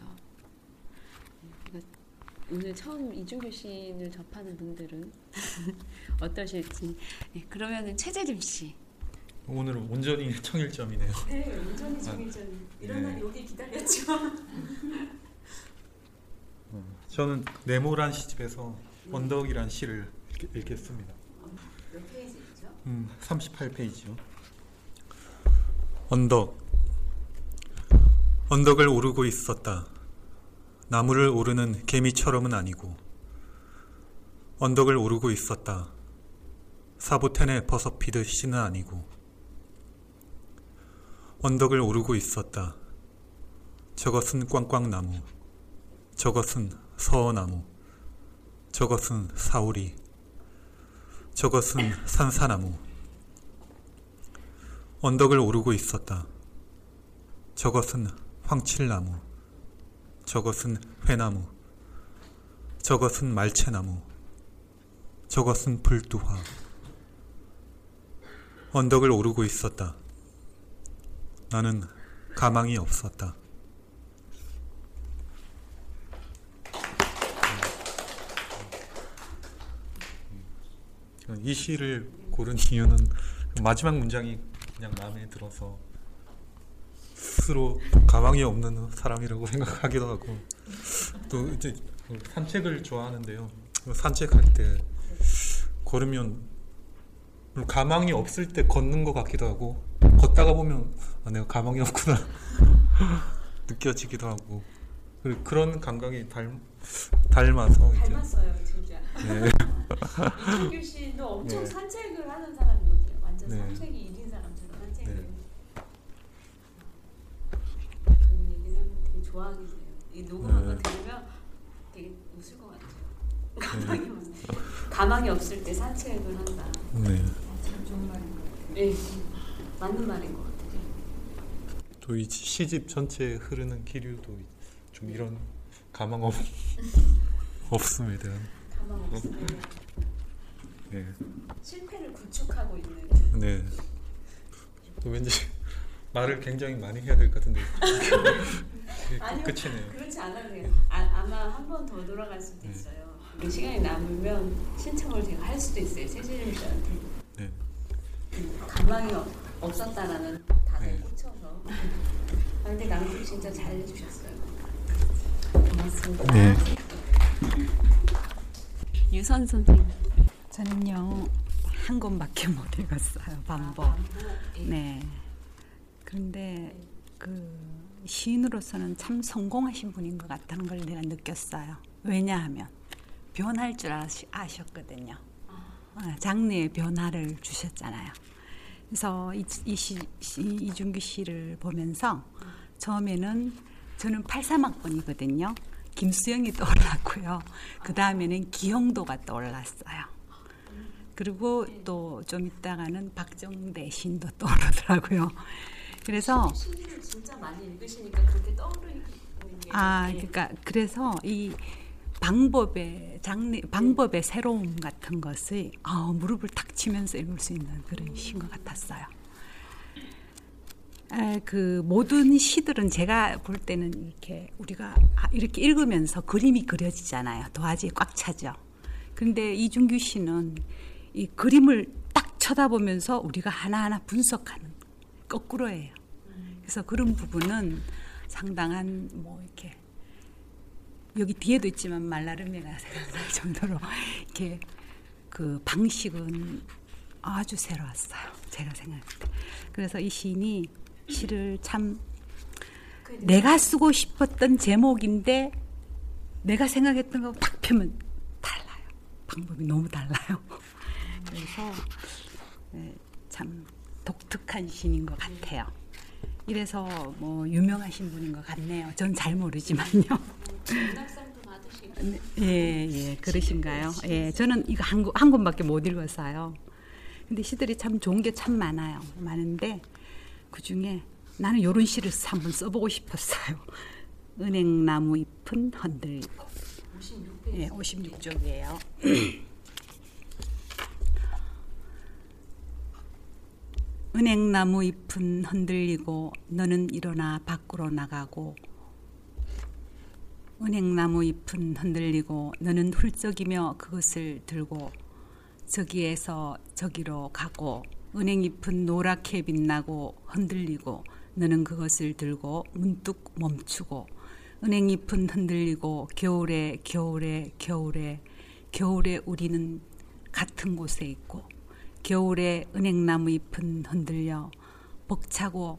오늘 처음 이준규 시인을 접하는 분들은 어떠실지. 네, 그러면은 최재림 씨. 오늘은 온전히 청일점이네요. 네, 온전히 청일점. 아, 이런 날 네. 여기 기다렸죠. 어, 저는 네모란 시집에서 언덕이란 시를 읽, 겠습니다 몇 페이지죠? 음, 38페이지요. 언덕. 언덕을 오르고 있었다. 나무를 오르는 개미처럼은 아니고 언덕을 오르고 있었다. 사보텐에 버섯 피듯 씨는 아니고 언덕을 오르고 있었다. 저것은 꽝꽝나무 저것은 서어나무 저것은 사오리 저것은 산사나무. 언덕을 오르고 있었다. 저것은 황칠나무. 저것은 회나무. 저것은 말채나무. 저것은 불두화. 언덕을 오르고 있었다. 나는 가망이 없었다. 이 시를 고른 이유는 마지막 문장이 그냥 마음에 들어서 스스로 가망이 없는 사람이라고 생각하기도 하고 또 이제 산책을 좋아하는데요. 산책할 때 걸으면 가망이 없을 때 걷는 것 같기도 하고 걷다가 보면 아, 내가 가망이 없구나 느껴지기도 하고 그런 감각이 닮, 닮아서 닮았어요, 진짜. 네. 이준규 씨도 엄청 네. 산책을 하는 사람이거든요. 완전 네. 산책이 일인 사람처럼 산책을. 네. 그 얘기는 되게 좋아하게 돼요. 이 녹음한 네. 거 들으면 되게 웃을 것 같아요. 가망이 없 가망이 없을 때 산책을 한다. 네. 참 좋은 말인 것 같아요. 네, 맞는 말인 것 같아요. 또 이 시집 전체에 흐르는 기류도 좀 이런 가망 없, 없음에 대한 가망 없으면 네. 실패를 구축하고 있는. 네. 또 왠지 말을 굉장히 많이 해야 될 것 같은데 아니요. 끝이네요. 그렇지 않아도 돼요. 아, 아마 한 번 더 돌아갈 수도 네. 있어요. 그 시간이 남으면 신청을 제가 할 수도 있어요. 최진임 씨한테. 네. 가망이 없- 없었다라는 네. 꽂혀서. 아, 근데 낭독 진짜 잘 해주셨어요. 고맙습니다. 네. 유선 선생님. 저는요 한 권밖에 못 읽었어요. 반복. 네. 그런데 그 시인으로서는 참 성공하신 분인 것 같다는 걸 내가 느꼈어요. 왜냐하면 변할 줄 아셨거든요. 어, 장르의 변화를 주셨잖아요. 그래서 이, 이 시, 시, 이준규 씨를 보면서 처음에는 저는 83학번이거든요. 김수영이 떠올랐고요. 그 다음에는 기영도가 떠올랐어요. 그리고 또 좀 있다가는 박정대 신도 떠오르더라고요. 그래서 시를 진짜 많이 읽으시니까 그렇게 떠오르는 게. 아 네. 그러니까 그래서 이 방법의 장르 방법의 새로움 같은 것을 아, 무릎을 탁 치면서 읽을 수 있는 그런 시인 것 같았어요. 에, 그 모든 시들은 제가 볼 때는 이렇게 우리가 아, 이렇게 읽으면서 그림이 그려지잖아요. 도화지에 꽉 차죠. 그런데 이준규 씨는 이 그림을 딱 쳐다보면서 우리가 하나하나 분석하는 거꾸로예요. 그래서 그런 부분은 상당한 뭐 이렇게 여기 뒤에도 있지만 말라르메가 생각날 정도로 이렇게 그 방식은 아주 새로웠어요. 제가 생각할 때. 그래서 이 시인이 시를 참 내가 쓰고 싶었던 제목인데 내가 생각했던 거딱 펴면 달라요. 방법이 너무 달라요. 그래서 네, 참 독특한 시인인 것 같아요. 이래서 뭐 유명하신 분인 것 같네요. 전 잘 모르지만요. 받으시고. 예, 예, 그러신가요? 예, 저는 이거 한, 권- 한 권밖에 못 읽었어요. 근데 시들이 참 좋은 게 참 많아요. 많은데 그 중에 나는 요런 시를 한번 써보고 싶었어요. 은행나무 잎은 흔들리고. 56페이지. 예, 56쪽이에요. 은행나무 잎은 흔들리고 너는 일어나 밖으로 나가고. 은행나무 잎은 흔들리고 너는 훌쩍이며 그것을 들고 저기에서 저기로 가고. 은행잎은 노랗게 빛나고 흔들리고 너는 그것을 들고 문득 멈추고. 은행잎은 흔들리고 겨울에 겨울에 겨울에 겨울에 우리는 같은 곳에 있고 겨울에 은행나무 잎은 흔들려 벅차고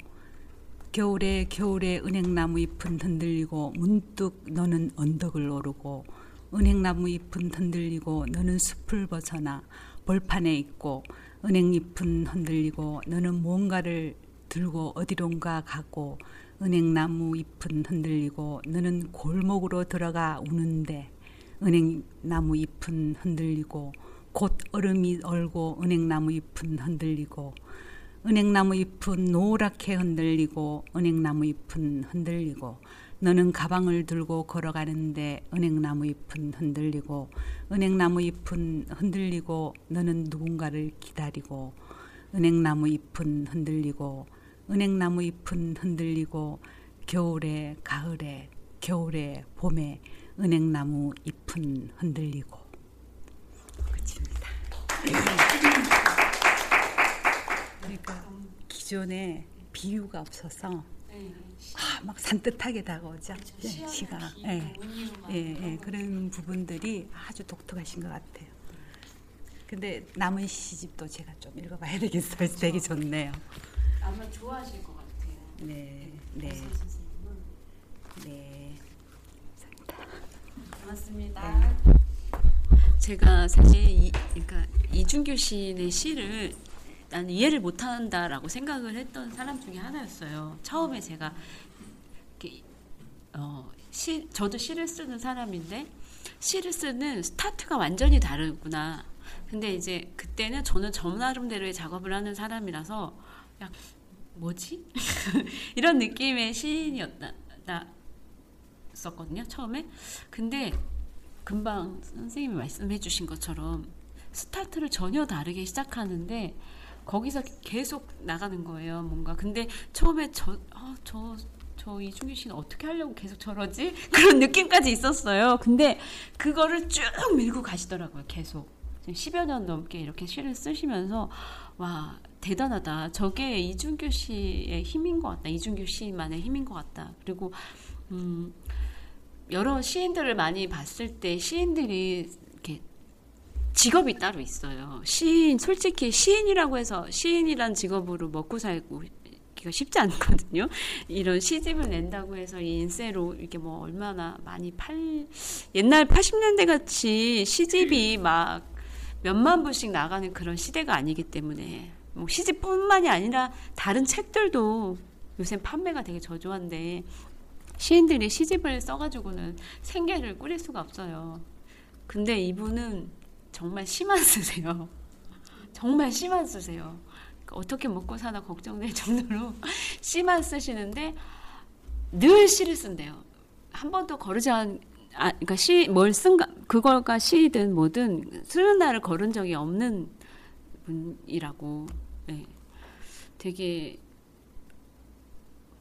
겨울에 겨울에 은행나무 잎은 흔들리고 문득 너는 언덕을 오르고 은행나무 잎은 흔들리고 너는 숲을 벗어나 벌판에 있고 은행잎은 흔들리고 너는 뭔가를 들고 어디론가 가고 은행나무 잎은 흔들리고 너는 골목으로 들어가 우는데 은행나무 잎은 흔들리고 곧 얼음이 얼고 은행나무 잎은 흔들리고 은행나무 잎은 노랗게 흔들리고 은행나무 잎은 흔들리고 너는 가방을 들고 걸어가는데 은행나무 잎은 흔들리고 은행나무 잎은 흔들리고 너는 누군가를 기다리고 은행나무 잎은 흔들리고 은행나무 잎은 흔들리고 겨울에 가을에 겨울에 봄에 은행나무 잎은 흔들리고. 그러니까 기존에 비유가 없어서 아, 막 산뜻하게 다가오죠. 네, 시가. 예, 예, 예, 그런 부분들이 아주 독특하신 것 같아요. 근데 남은 시집도 제가 좀 읽어봐야 되겠어요. 되게 좋네요. 아마 좋아하실 것 같아요. 네, 네, 선생님은. 네. 고맙습니다. 제가 사실 이, 그러니까 이준규 시인의 시를 나는 이해를 못한다라고 생각을 했던 사람 중에 하나였어요. 처음에 제가 어, 시, 저도 시를 쓰는 사람인데 시를 쓰는 스타트가 완전히 다르구나. 근데 이제 그때는 저는 저 나름대로의 작업을 하는 사람이라서 야, 뭐지? 이런 느낌의 시인이었다. 나, 썼거든요 처음에 근데 금방 선생님이 말씀해 주신 것처럼 스타트를 전혀 다르게 시작하는데 거기서 계속 나가는 거예요 뭔가. 근데 처음에 아, 저저 저 이중규 씨는 어떻게 하려고 계속 저러지? 그런 느낌까지 있었어요. 근데 그거를 쭉 밀고 가시더라고요 계속. 지금 10여 년 넘게 이렇게 시를 쓰시면서 와 대단하다. 저게 이준규 씨의 힘인 것 같다. 이준규 씨만의 힘인 것 같다. 그리고 음, 여러 시인들을 많이 봤을 때 시인들이 이렇게 직업이 따로 있어요. 시인 솔직히 시인이라고 해서 시인이란 직업으로 먹고 살고 기가 쉽지 않거든요. 이런 시집을 낸다고 해서 이 인세로 이렇게 뭐 얼마나 많이 팔 옛날 80년대 같이 시집이 막 몇만 부씩 나가는 그런 시대가 아니기 때문에 뭐 시집뿐만이 아니라 다른 책들도 요새 판매가 되게 저조한데 시인들이 시집을 써가지고는 생계를 꾸릴 수가 없어요. 근데 이분은 정말 심한 쓰세요. 정말 심한 쓰세요. 그러니까 어떻게 먹고 사나 걱정될 정도로 심한 쓰시는데 늘 시를 쓴대요. 한 번도 거르지 않, 아, 그러니까 시, 뭘 쓴가, 그걸까 시든 뭐든 쓰는 날을 거른 적이 없는 분이라고, 네. 되게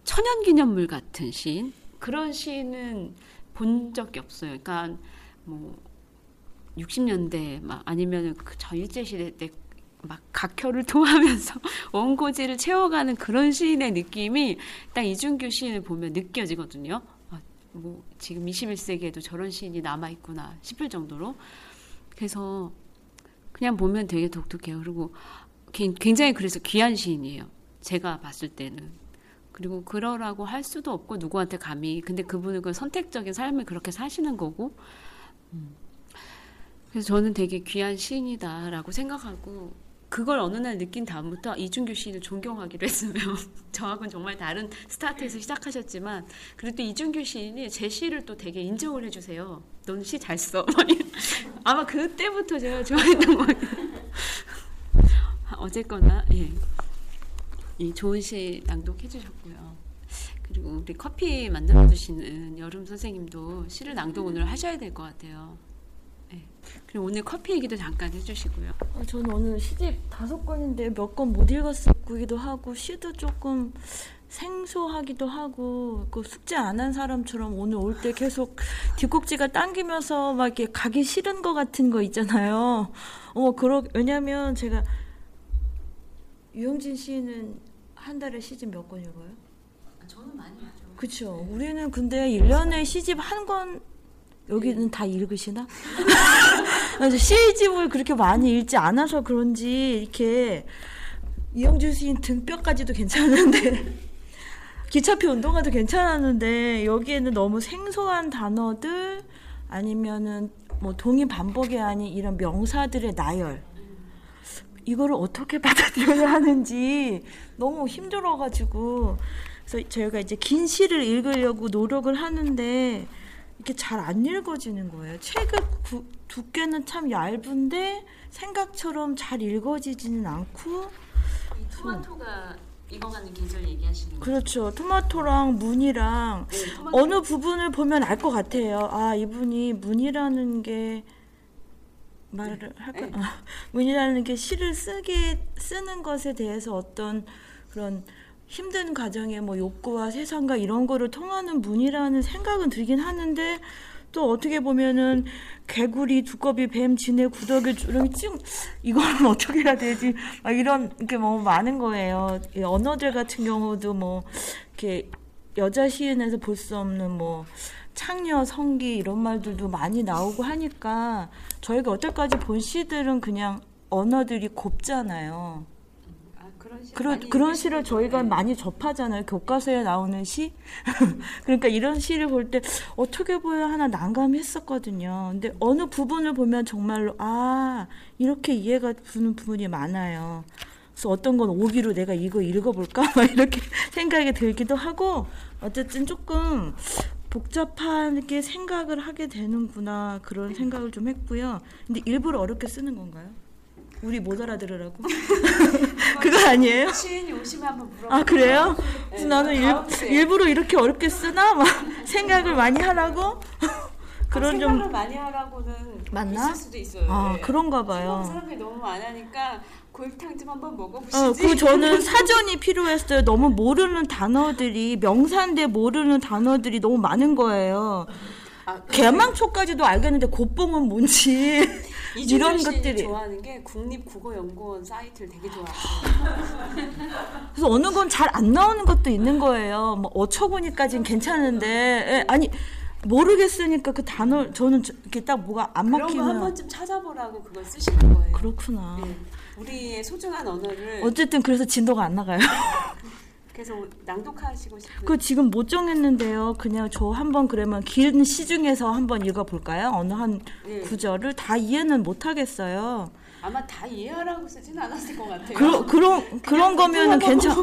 천연기념물 같은 시인? 그런 시는 본 적이 없어요. 그러니까 뭐 60년대 막 아니면 그저 일제 시대 때 막 각혈을 토하면서 원고지를 채워가는 그런 시인의 느낌이 딱 이준규 시인을 보면 느껴지거든요. 아, 뭐 지금 21세기에도 저런 시인이 남아 있구나 싶을 정도로 그래서 그냥 보면 되게 독특해요. 그리고 굉장히 그래서 귀한 시인이에요. 제가 봤을 때는 그리고 그러라고 할 수도 없고 누구한테 감히 근데 그분은 그 선택적인 삶을 그렇게 사시는 거고 음. 그래서 저는 되게 귀한 시인이다라고 생각하고 그걸 어느 날 느낀 다음부터 이준규 시인을 존경하기로 했어요. 저하고는 정말 다른 스타트에서 시작하셨지만 그래도 이준규 시인이 제 시를 또 되게 인정을 해주세요. 넌 시 잘 써. 아마 그때부터 제가 좋아했던 거예요. 어쨌거나 예. 이 좋은 시 낭독해 주셨고요. 그리고 우리 커피 만들어 주시는 여름 선생님도 시를 낭독 오늘 하셔야 될 것 같아요. 네. 그리고 오늘 커피 얘기도 잠깐 해주시고요. 어, 저는 오늘 시집 다섯 권인데 몇 권 못 읽었기도 하고 시도 조금 생소하기도 하고 그 숙제 안 한 사람처럼 오늘 올 때 계속 뒷꼭지가 당기면서 막 이렇게 가기 싫은 것 같은 거 있잖아요. 어 그러 왜냐면 제가 유영진 씨는 한 달에 시집 몇 권 읽어요? 아, 저는 많이 하죠. 그렇죠. 우리는 근데 1년에 시집 한 권 여기는 네. 다 읽으시나? 시집을 그렇게 많이 읽지 않아서 그런지 이렇게 이영주 시인 등뼈까지도 괜찮은데 기차표 운동화도 괜찮았는데 여기에는 너무 생소한 단어들 아니면은 뭐 동의 반복이 아닌 이런 명사들의 나열 이거를 어떻게 받아들여야 하는지 너무 힘들어가지고 그래서 저희가 이제 긴 시를 읽으려고 노력을 하는데 이렇게 잘 안 읽어지는 거예요. 책의 구- 두께는 참 얇은데 생각처럼 잘 읽어지지는 않고 이 토마토가 익어가는 계절 얘기하시는 거예요? 그렇죠. 토마토랑 문이랑 네, 토마토. 어느 부분을 보면 알 것 같아요. 아 이분이 문이라는 게 말을 할까? 네. 아, 문이라는 게 시를 쓰게 쓰는 것에 대해서 어떤 그런 힘든 과정의 뭐 욕구와 세상과 이런 거를 통하는 문이라는 생각은 들긴 하는데 또 어떻게 보면은 개구리, 두꺼비, 뱀, 진해, 구더기, 주렁이 쭉 이거는 어떻게 해야 되지? 막 이런 게 너무 많은 거예요. 이 언어들 같은 경우도 뭐 이렇게 여자 시인에서 볼 수 없는 뭐 창녀, 성기 이런 말들도 많이 나오고 하니까 저희가 여태까지 본 시들은 그냥 언어들이 곱잖아요. 아, 그런 시 그런 그런 시를 저희가 많이 접하잖아요. 교과서에 나오는 시. 그러니까 이런 시를 볼 때 어떻게 보여 하나 난감했었거든요. 근데 어느 부분을 보면 정말로 아 이렇게 이해가 되는 부분이 많아요. 그래서 어떤 건 오기로 내가 이거 읽어볼까 막 이렇게 생각이 들기도 하고 어쨌든 조금 복잡하게 생각을 하게 되는구나 그런 생각을 좀 했고요. 근데 일부러 어렵게 쓰는 건가요? 우리 못 알아들으라고? 그거 아니에요? 시인이 오시면 한번 물어봐. 아 그래요? 네, 나는 일. 일부러 이렇게 어렵게 쓰나 막 생각을 많이 하라고 그런 좀 생각을 많이 하라고는 맞나? 있을 수도 있어요. 아, 네. 그런가 봐요. 사람들이 너무 안 하니까 골탕 좀 한번 먹어보시지. 어, 그 저는 사전이 필요했어요. 너무 모르는 단어들이 명사인데 모르는 단어들이 너무 많은 거예요. 아, 개망초까지도 알겠는데 곱봉은 뭔지 이런 것들이 좋아하는 게 국립국어연구원 사이트를 되게 좋아해요. 그래서 어느 건 잘 안 나오는 것도 있는 거예요. 뭐 어처구니까지는 괜찮은데 예, 아니 모르겠으니까 그 단어 저는 저- 이렇게 딱 뭐가 안 그런 거한 막히면 번쯤 찾아보라고 그걸 쓰시는 거예요. 그렇구나. 네. 우리의 소중한 언어를 어쨌든 그래서 진도가 안 나가요. 그래서 낭독하시고 싶은 그 지금 못 정했는데요. 그냥 저 한번 그러면 긴 시 중에서 한번 읽어 볼까요? 어느 한 네. 구절을 다 이해는 못 하겠어요. 아마 다 이해하라고 쓰진 않았을 것 같아요. 그러, 그런 그런 거면은 괜찮.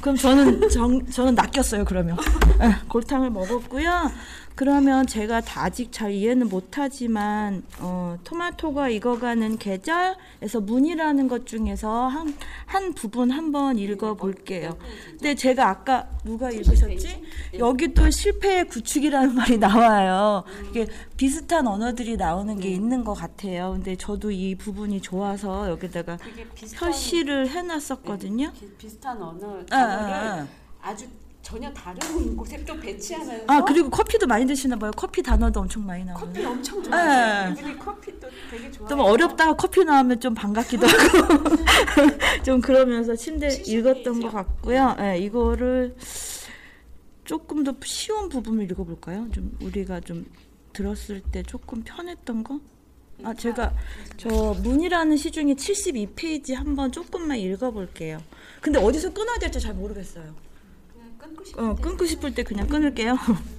그럼 저는 정, 저는 낚였어요. 그러면 예, 골탕을 먹었고요. 그러면 제가 다 아직 잘 이해는 못하지만 어, 토마토가 익어가는 계절에서 문이라는 것 중에서 한, 한 부분 한번 읽어볼게요. 근데 제가 아까 누가 읽으셨지? 여기 또 실패의 구축이라는 말이 나와요. 이게 비슷한 언어들이 나오는 게 있는 것 같아요. 근데 저도 이 부분 이 좋아서 여기다가 표시를 해놨었거든요. 비- 비슷한 언어 아, 단어를 아, 아. 아 주 전혀 다른 곳에 또 배치하면서 아 그리고 커피도 많이 드시나 봐요. 커피 단어도 엄청 많이 나오고. 커피 엄청 좋아해요. 네. 이분이 커피 또 되게 좋아해요. 좀 어렵다가 커피 나오면 좀 반갑기도 하고 좀 그러면서 침대 읽었던 것 같고요. 예, 이거를 조금 더 쉬운 부분을 읽어볼까요? 좀 우리가 좀 들었을 때 조금 편했던 거? 아 제가 저 문이라는 시 중에 72페이지 한번 조금만 읽어볼게요. 근데 어디서 끊어야 될지 잘 모르겠어요. 그냥 끊고 싶은 어, 끊고 싶을 때 그냥 끊을게요.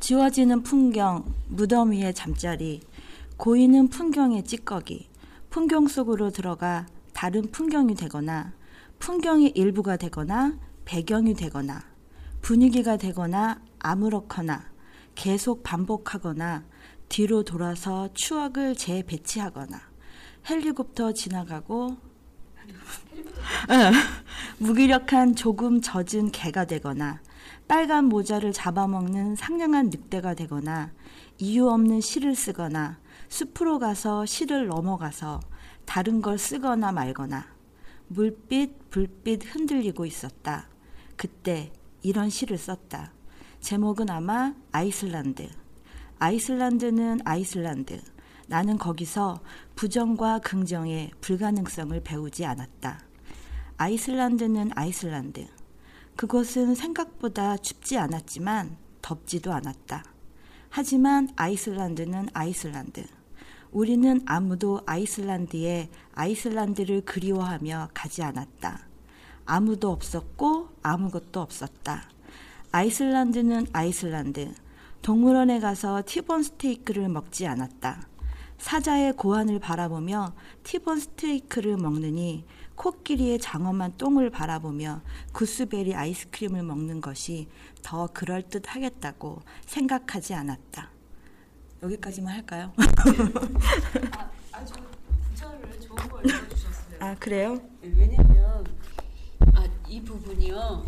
지워지는 풍경, 무덤 위의 잠자리, 고이는 풍경의 찌꺼기, 풍경 속으로 들어가 다른 풍경이 되거나, 풍경의 일부가 되거나, 배경이 되거나, 분위기가 되거나, 아무렇거나, 계속 반복하거나, 뒤로 돌아서 추억을 재배치하거나, 헬리콥터 지나가고, 예. 무기력한 조금 젖은 개가 되거나 빨간 모자를 잡아먹는 상냥한 늑대가 되거나 이유 없는 시를 쓰거나 숲으로 가서 시를 넘어가서 다른 걸 쓰거나 말거나 물빛 불빛 흔들리고 있었다. 그때 이런 시를 썼다. 제목은 아마 아이슬란드. 아이슬란드는 아이슬란드. 나는 거기서 부정과 긍정의 불가능성을 배우지 않았다. 아이슬란드는 아이슬란드. 그곳은 생각보다 춥지 않았지만 덥지도 않았다. 하지만 아이슬란드는 아이슬란드. 우리는 아무도 아이슬란드에 아이슬란드를 그리워하며 가지 않았다. 아무도 없었고 아무것도 없었다. 아이슬란드는 아이슬란드. 동물원에 가서 티본 스테이크를 먹지 않았다. 사자의 고환을 바라보며 티본 스테이크를 먹느니 코끼리의 장엄한 똥을 바라보며 구스베리 아이스크림을 먹는 것이 더 그럴듯 하겠다고 생각하지 않았다. 여기까지만 할까요? 아주 구절을 좋은 걸 읽어주셨어요. 아 그래요? 왜냐면 아, 이 부분이요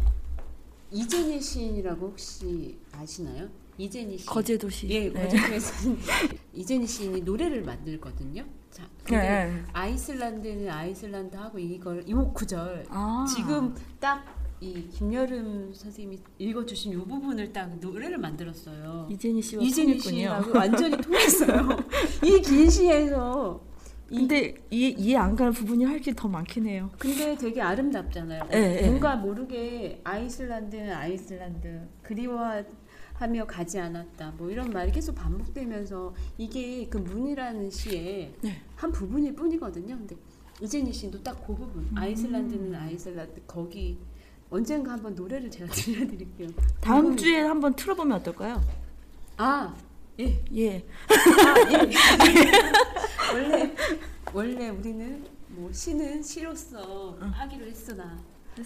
이재니 시인이라고 혹시 아시나요? 이재니 시인. 거제 도시. 예, 네. 거제도에서는 이재니 시인이 노래를 만들거든요. 자, 근데 네. 아이슬란드는 아이슬란드 하고 이걸 요 구절 아. 지금 딱 이 김여름 선생님이 읽어주신 이 부분을 딱 노래를 만들었어요. 이재니 씨와 이재니. 씨하고 완전히 통했어요. 이 긴 시에서 이 근데 이해, 이해 안 가는 부분이 할 게 더 많긴 해요. 근데 되게 아름답잖아요. 예, 예. 뭔가 모르게 아이슬란드는 아이슬란드 그리워하 며 가지 않았다. 뭐 이런 말이 계속 반복되면서 이게 그 문이라는 시의 네. 한 부분일 뿐이거든요. 근데 이재니 씨도 딱 그 부분 음. 아이슬란드는 아이슬란드 거기 언젠가 한번 노래를 제가 들려드릴게요. 다음 이건- 주에 한번 틀어보면 어떨까요? 아 예. 예. 아, 예. 원래 원래 우리는 뭐 시는 시로서 하기로 했으나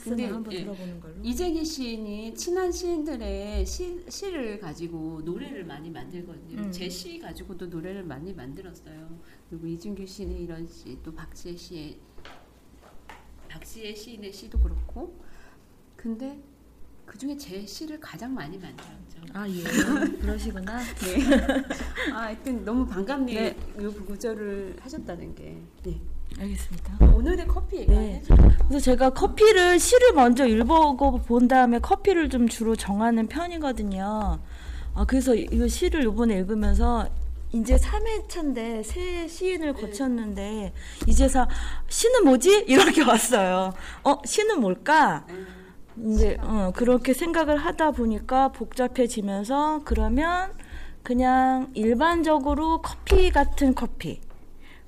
근데, 한번 예. 들어보는 걸로. 이재기 시인이 친한 시인들의 시, 시를 가지고 노래를 많이 만들거든요. 음. 제시 가지고도 노래를 많이 만들었어요. 그리고 이준규 시인의 이런 시, 또 박시의 시의 박시의 시인의 시도 그렇고. 근데 그 중에 제 시를 가장 많이 만들었죠. 아 예. 그러시구나. 네. 아, 하여튼 너무 반갑네요. 네. 이 구절을 하셨다는 게. 네. 알겠습니다. 오늘의 커피 얘기 네. 네. 그래서 제가 커피를 시를 먼저 읽어보고 본 다음에 커피를 좀 주로 정하는 편이거든요. 아 그래서 이 시를 이번에 읽으면서 이제 3회차인데 새 시인을 거쳤는데 이제서 시는 뭐지? 이렇게 왔어요. 어 시는 뭘까? 이제 어, 그렇게 생각을 하다 보니까 복잡해지면서 그러면 그냥 일반적으로 커피 같은 커피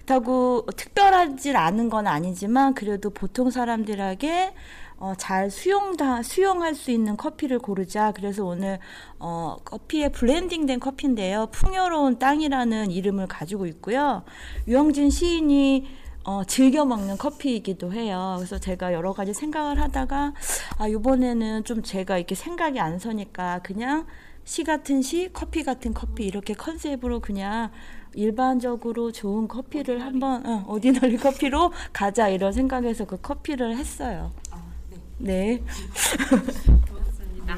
그렇다고 특별하지 않은 건 아니지만 그래도 보통 사람들에게 어, 잘 수용다 수용할 수 있는 커피를 고르자. 그래서 오늘 어, 커피에 블렌딩된 커피인데요. 풍요로운 땅이라는 이름을 가지고 있고요. 유영진 시인이 어, 즐겨 먹는 커피이기도 해요. 그래서 제가 여러 가지 생각을 하다가 아 이번에는 좀 제가 이렇게 생각이 안 서니까 그냥 시 같은 시, 커피 같은 커피 이렇게 컨셉으로 그냥 일반적으로 좋은 커피를 한번 어, 오디너리 커피로 가자 이런 생각에서 그 커피를 했어요. 네. 고맙습니다.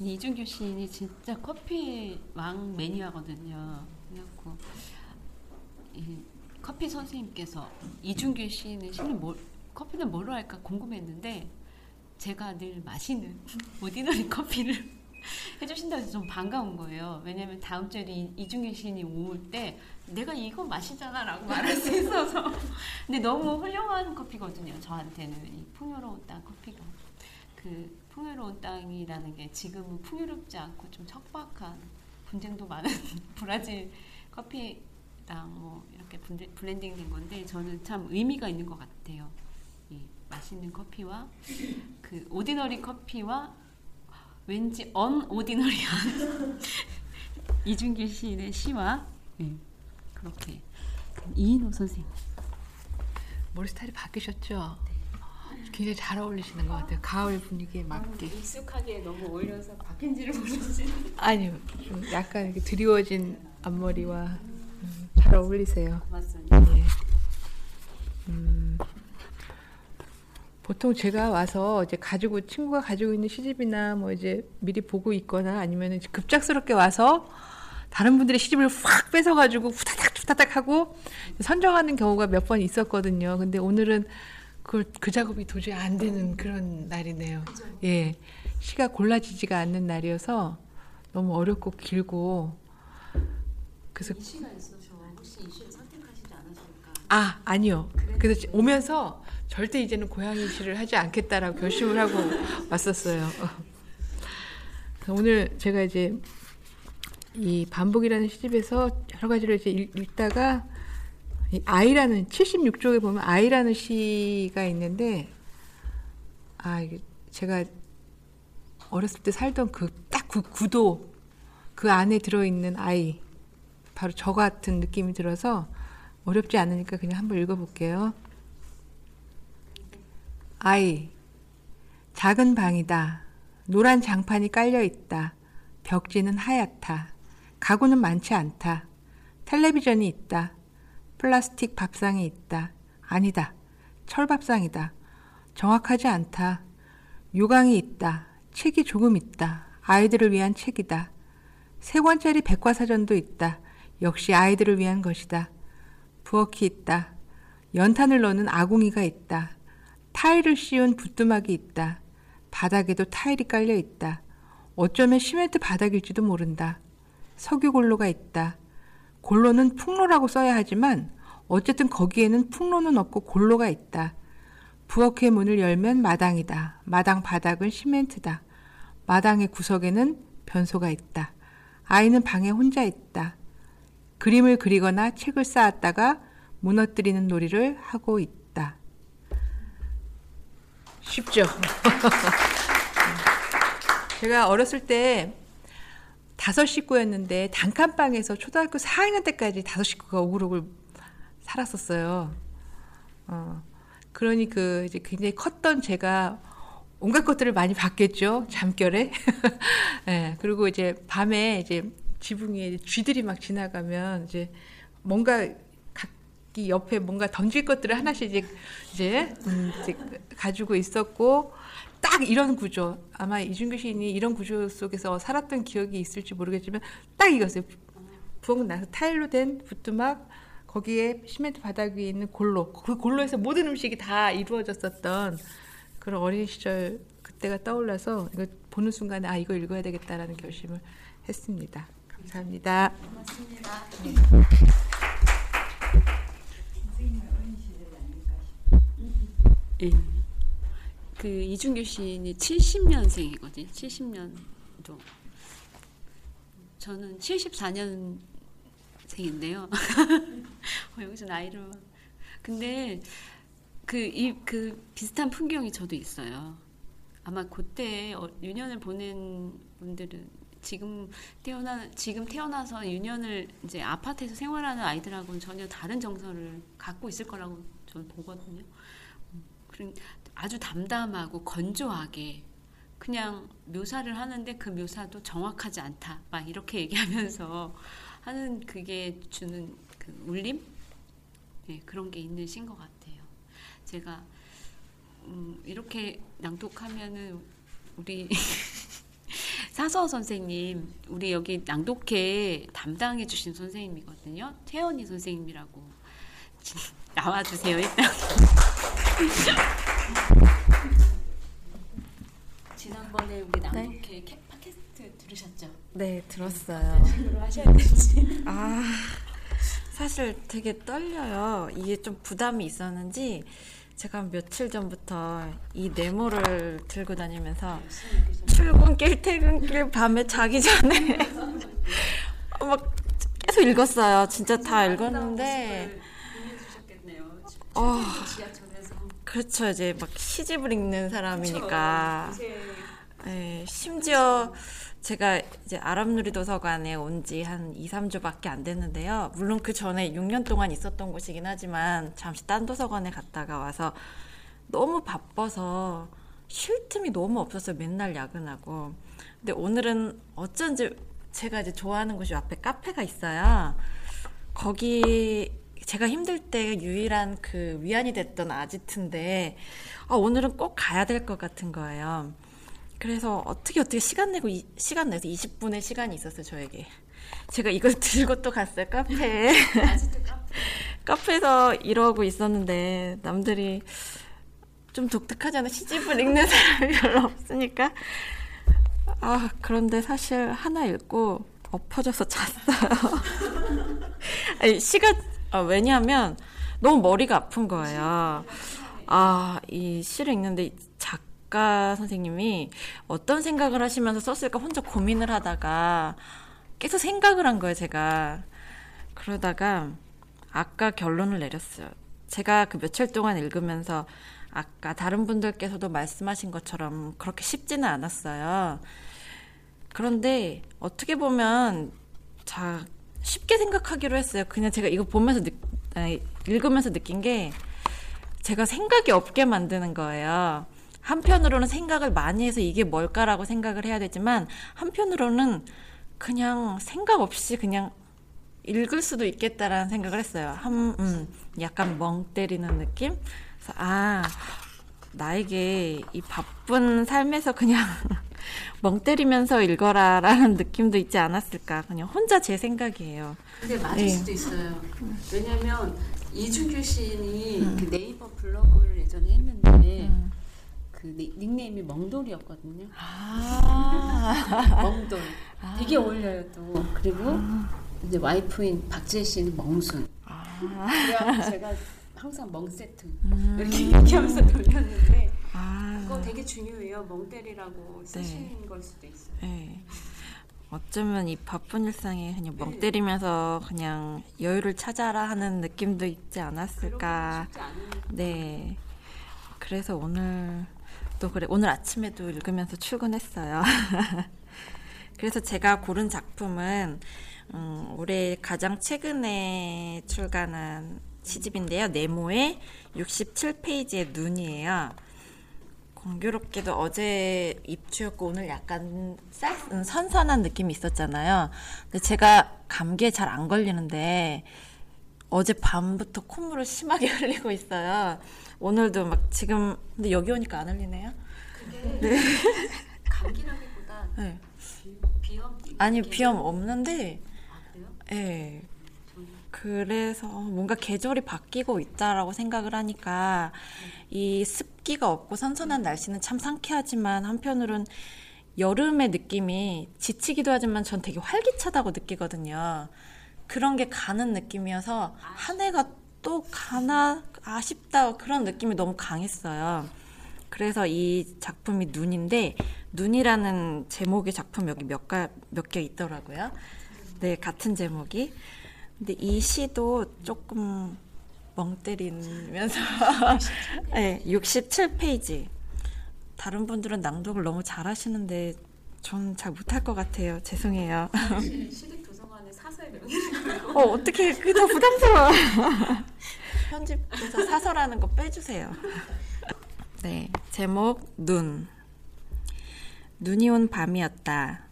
이 이준규 시인이 진짜 커피 왕 매니아거든요. 그래갖고 이 커피 선생님께서 이준규 시인의 시는 뭘, 커피는 뭘로 할까 궁금했는데 제가 늘 마시는 오디너리 커피를 해주신다고 해서 좀 반가운 거예요. 왜냐면 다음 주에 이, 이준규 시인이 올 때 내가 이거 마시잖아 라고 말할 수 있어서 근데 너무 훌륭한 커피거든요. 저한테는 이 풍요로운 땅 커피가 그 풍요로운 땅이라는 게 지금은 풍요롭지 않고 좀 척박한 분쟁도 많은 브라질 커피랑 뭐 이렇게 분데- 블렌딩 된 건데 저는 참 의미가 있는 것 같아요. 이 맛있는 커피와 그 ordinary 커피와 왠지 unordinary한 이준규 시인의 시와 네, 그렇게 이인호 선생님 머리 스타일이 바뀌셨죠? 굉장히 잘 어울리시는 것 같아요. 가을 분위기에 맞게. 익숙하게 너무 어울려서 바뀐지를 모르지. 아니요, 좀 약간 이렇게 드리워진 앞머리와 음, 잘 어울리세요. 맞습니다. 예. 음, 보통 제가 와서 이제 가지고 친구가 가지고 있는 시집이나 뭐 이제 미리 보고 있거나 아니면 급작스럽게 와서 다른 분들의 시집을 확 뺏어가지고 후다닥 후다닥 하고 선정하는 경우가 몇 번 있었거든요. 근데 오늘은 그걸 그 작업이 도저히 안 되는 그런 날이네요. 예, 시가 골라지지가 않는 날이어서 너무 어렵고 길고 그래서 이 시가 있어서 혹시 이 시를 선택하시지 않으실까? 아 아니요. 그래서 오면서 절대 이제는 고양이 시를 하지 않겠다라고 결심을 하고 왔었어요. 오늘 제가 이제 이 반복이라는 시집에서 여러 가지를 이제 읽, 읽다가 이 아이라는 76쪽에 보면 아이라는 시가 있는데 아 제가 어렸을 때 살던 그딱그 구도 그 안에 들어 있는 아이 바로 저 같은 느낌이 들어서 어렵지 않으니까 그냥 한번 읽어 볼게요. 아이, 작은 방이다. 노란 장판이 깔려 있다. 벽지는 하얗다. 가구는 많지 않다. 텔레비전이 있다. 플라스틱 밥상이 있다. 아니다. 철밥상이다. 정확하지 않다. 요강이 있다. 책이 조금 있다. 아이들을 위한 책이다. 세 권짜리 백과사전도 있다. 역시 아이들을 위한 것이다. 부엌이 있다. 연탄을 넣는 아궁이가 있다. 타일을 씌운 부뚜막이 있다. 바닥에도 타일이 깔려 있다. 어쩌면 시멘트 바닥일지도 모른다. 석유 골로가 있다. 골로는 풍로라고 써야 하지만 어쨌든 거기에는 풍로는 없고 골로가 있다. 부엌의 문을 열면 마당이다. 마당 바닥은 시멘트다. 마당의 구석에는 변소가 있다. 아이는 방에 혼자 있다. 그림을 그리거나 책을 쌓았다가 무너뜨리는 놀이를 하고 있다. 쉽죠? 제가 어렸을 때 다섯 식구였는데 단칸방에서 초등학교 4학년 때까지 다섯 식구가 오글오글 살았었어요. 어, 그러니 그 이제 굉장히 컸던 제가 온갖 것들을 많이 봤겠죠. 잠결에. 예, 그리고 이제 밤에 이제 지붕 위에 쥐들이 막 지나가면 이제 뭔가 각기 옆에 뭔가 던질 것들을 하나씩 이제 이제, 음, 이제 가지고 있었고 딱 이런 구조. 아마 이준규 시인이 이런 구조 속에서 살았던 기억이 있을지 모르겠지만 딱 이거였어요. 부엌 나서 타일로 된 부뚜막 거기에 시멘트 바닥 위에 있는 골로 그 골로에서 모든 음식이 다 이루어졌었던 그런 어린 시절 그때가 떠올라서 이거 보는 순간에 아 이거 읽어야 되겠다라는 결심을 했습니다. 감사합니다. 고맙습니다. 예. 그 이준규 시인이 70년생이거든요. 70년도. 저는 74년생인데요. 어, 여기서 나이를. 근데 그, 이, 그 비슷한 풍경이 저도 있어요. 아마 그때 어, 유년을 보낸 분들은 지금 태어나 지금 태어나서 유년을 이제 아파트에서 생활하는 아이들하고는 전혀 다른 정서를 갖고 있을 거라고 저는 보거든요. 아주 담담하고 건조하게 그냥 묘사를 하는데 그 묘사도 정확하지 않다. 막 이렇게 얘기하면서 하는 그게 주는 그 울림? 네, 그런 게 있는 시인 것 같아요. 제가 음, 이렇게 낭독하면은 우리 사서 선생님, 우리 여기 낭독회 담당해 주신 선생님이거든요. 태연이 선생님이라고 나와주세요 일단. 지난번에 우리 낭독회 네. 팟캐스트 들으셨죠? 네, 들었어요. 으로 하셔야 될지. 아, 사실 되게 떨려요. 이게 좀 부담이 있었는지 제가 며칠 전부터 이 네모를 들고 다니면서 출근길, 퇴근길, 밤에 자기 전에 막 계속 읽었어요. 진짜 다 읽었는데. 어, 그렇죠. 이제 막 시집을 읽는 사람이니까. 네, 심지어 제가 이제 아랍누리 도서관에 온 지 한 2, 3주밖에 안 됐는데요. 물론 그 전에 6년 동안 있었던 곳이긴 하지만 잠시 딴 도서관에 갔다가 와서 너무 바빠서 쉴 틈이 너무 없었어요. 맨날 야근하고. 근데 오늘은 어쩐지 제가 이제 좋아하는 곳이 앞에 카페가 있어요. 거기 제가 힘들 때 유일한 그 위안이 됐던 아지트인데 아, 오늘은 꼭 가야 될 것 같은 거예요. 그래서 어떻게 어떻게 시간 내고 이, 시간 내서 20분의 시간이 있었어요 저에게. 제가 이걸 들고 또 갔어요 카페에. 카페에서 이러고 있었는데 남들이 좀 독특하잖아 시집을 읽는 사람이 별로 없으니까. 아 그런데 사실 하나 읽고 엎어져서 잤어요. 아니 시간 아, 왜냐하면 너무 머리가 아픈 거예요. 아 이 시를 읽는데 작 작가 선생님이 어떤 생각을 하시면서 썼을까 혼자 고민을 하다가 계속 생각을 한 거예요, 제가. 그러다가 아까 결론을 내렸어요. 제가 그 며칠 동안 읽으면서 아까 다른 분들께서도 말씀하신 것처럼 그렇게 쉽지는 않았어요. 그런데 어떻게 보면 자, 쉽게 생각하기로 했어요. 그냥 제가 이거 보면서 느, 아니, 읽으면서 느낀 게 제가 생각이 없게 만드는 거예요. 한편으로는 생각을 많이 해서 이게 뭘까라고 생각을 해야 되지만 한편으로는 그냥 생각 없이 그냥 읽을 수도 있겠다라는 생각을 했어요. 한, 음, 약간 멍 때리는 느낌? 그래서, 아, 나에게 이 바쁜 삶에서 그냥 멍 때리면서 읽어라 라는 느낌도 있지 않았을까. 그냥 혼자 제 생각이에요. 근데 맞을 네. 수도 있어요. 왜냐면 이준규 시인이 음. 그 네이버 블로그를 예전에 했는데 그 닉- 닉네임이 멍돌이었거든요. 아. 멍돌. 되게 어울려요 또. 그리고 아. 이제 와이프인 박재 씨는 멍순. 그래서 제가 항상 멍 세트 이렇게 얘기하면서 돌렸는데 음. 아. 그거 되게 중요해요. 멍 때리라고 쓰신 걸 수도 있어요. 네. 어쩌면 이 바쁜 일상에 그냥 멍 때리면서 그냥 여유를 찾아라 하는 느낌도 있지 않았을까. 네. 그래서 오늘 또 그래 오늘 아침에도 읽으면서 출근했어요. 그래서 제가 고른 작품은 음, 올해 가장 최근에 출간한 시집인데요. 네모의 67페이지의 눈이에요. 공교롭게도 어제 입추였고 오늘 약간 쌀, 음, 선선한 느낌이 있었잖아요. 근데 제가 감기에 잘 안 걸리는데 어제 밤부터 콧물을 심하게 흘리고 있어요. 오늘도 막 지금 근데 여기 오니까 안 흘리네요. 네. 감기라기보다 네. 비염 아니 비염 없는데 아? 예. 그래서 뭔가 계절이 바뀌고 있다라고 생각을 하니까 이 습기가 없고 선선한 날씨는 참 상쾌하지만 한편으론 여름의 느낌이 지치기도 하지만 전 되게 활기차다고 느끼거든요. 그런 게 가는 느낌이어서 한 해가 또 가나 아쉽다 그런 느낌이 너무 강했어요. 그래서 이 작품이 눈인데 눈이라는 제목의 작품 여기 몇몇 개 있더라고요. 네, 같은 제목이. 근데 이 시도 조금 멍 때리면서 네, 67페이지. 다른 분들은 낭독을 너무 잘하시는데 전 잘 못할 것 같아요. 죄송해요. 시립 도서관에 어, 어떻게 그더 부담스러워. 편집에서 사서라는 거 빼주세요. 네, 제목 눈. 눈이 온 밤이었다.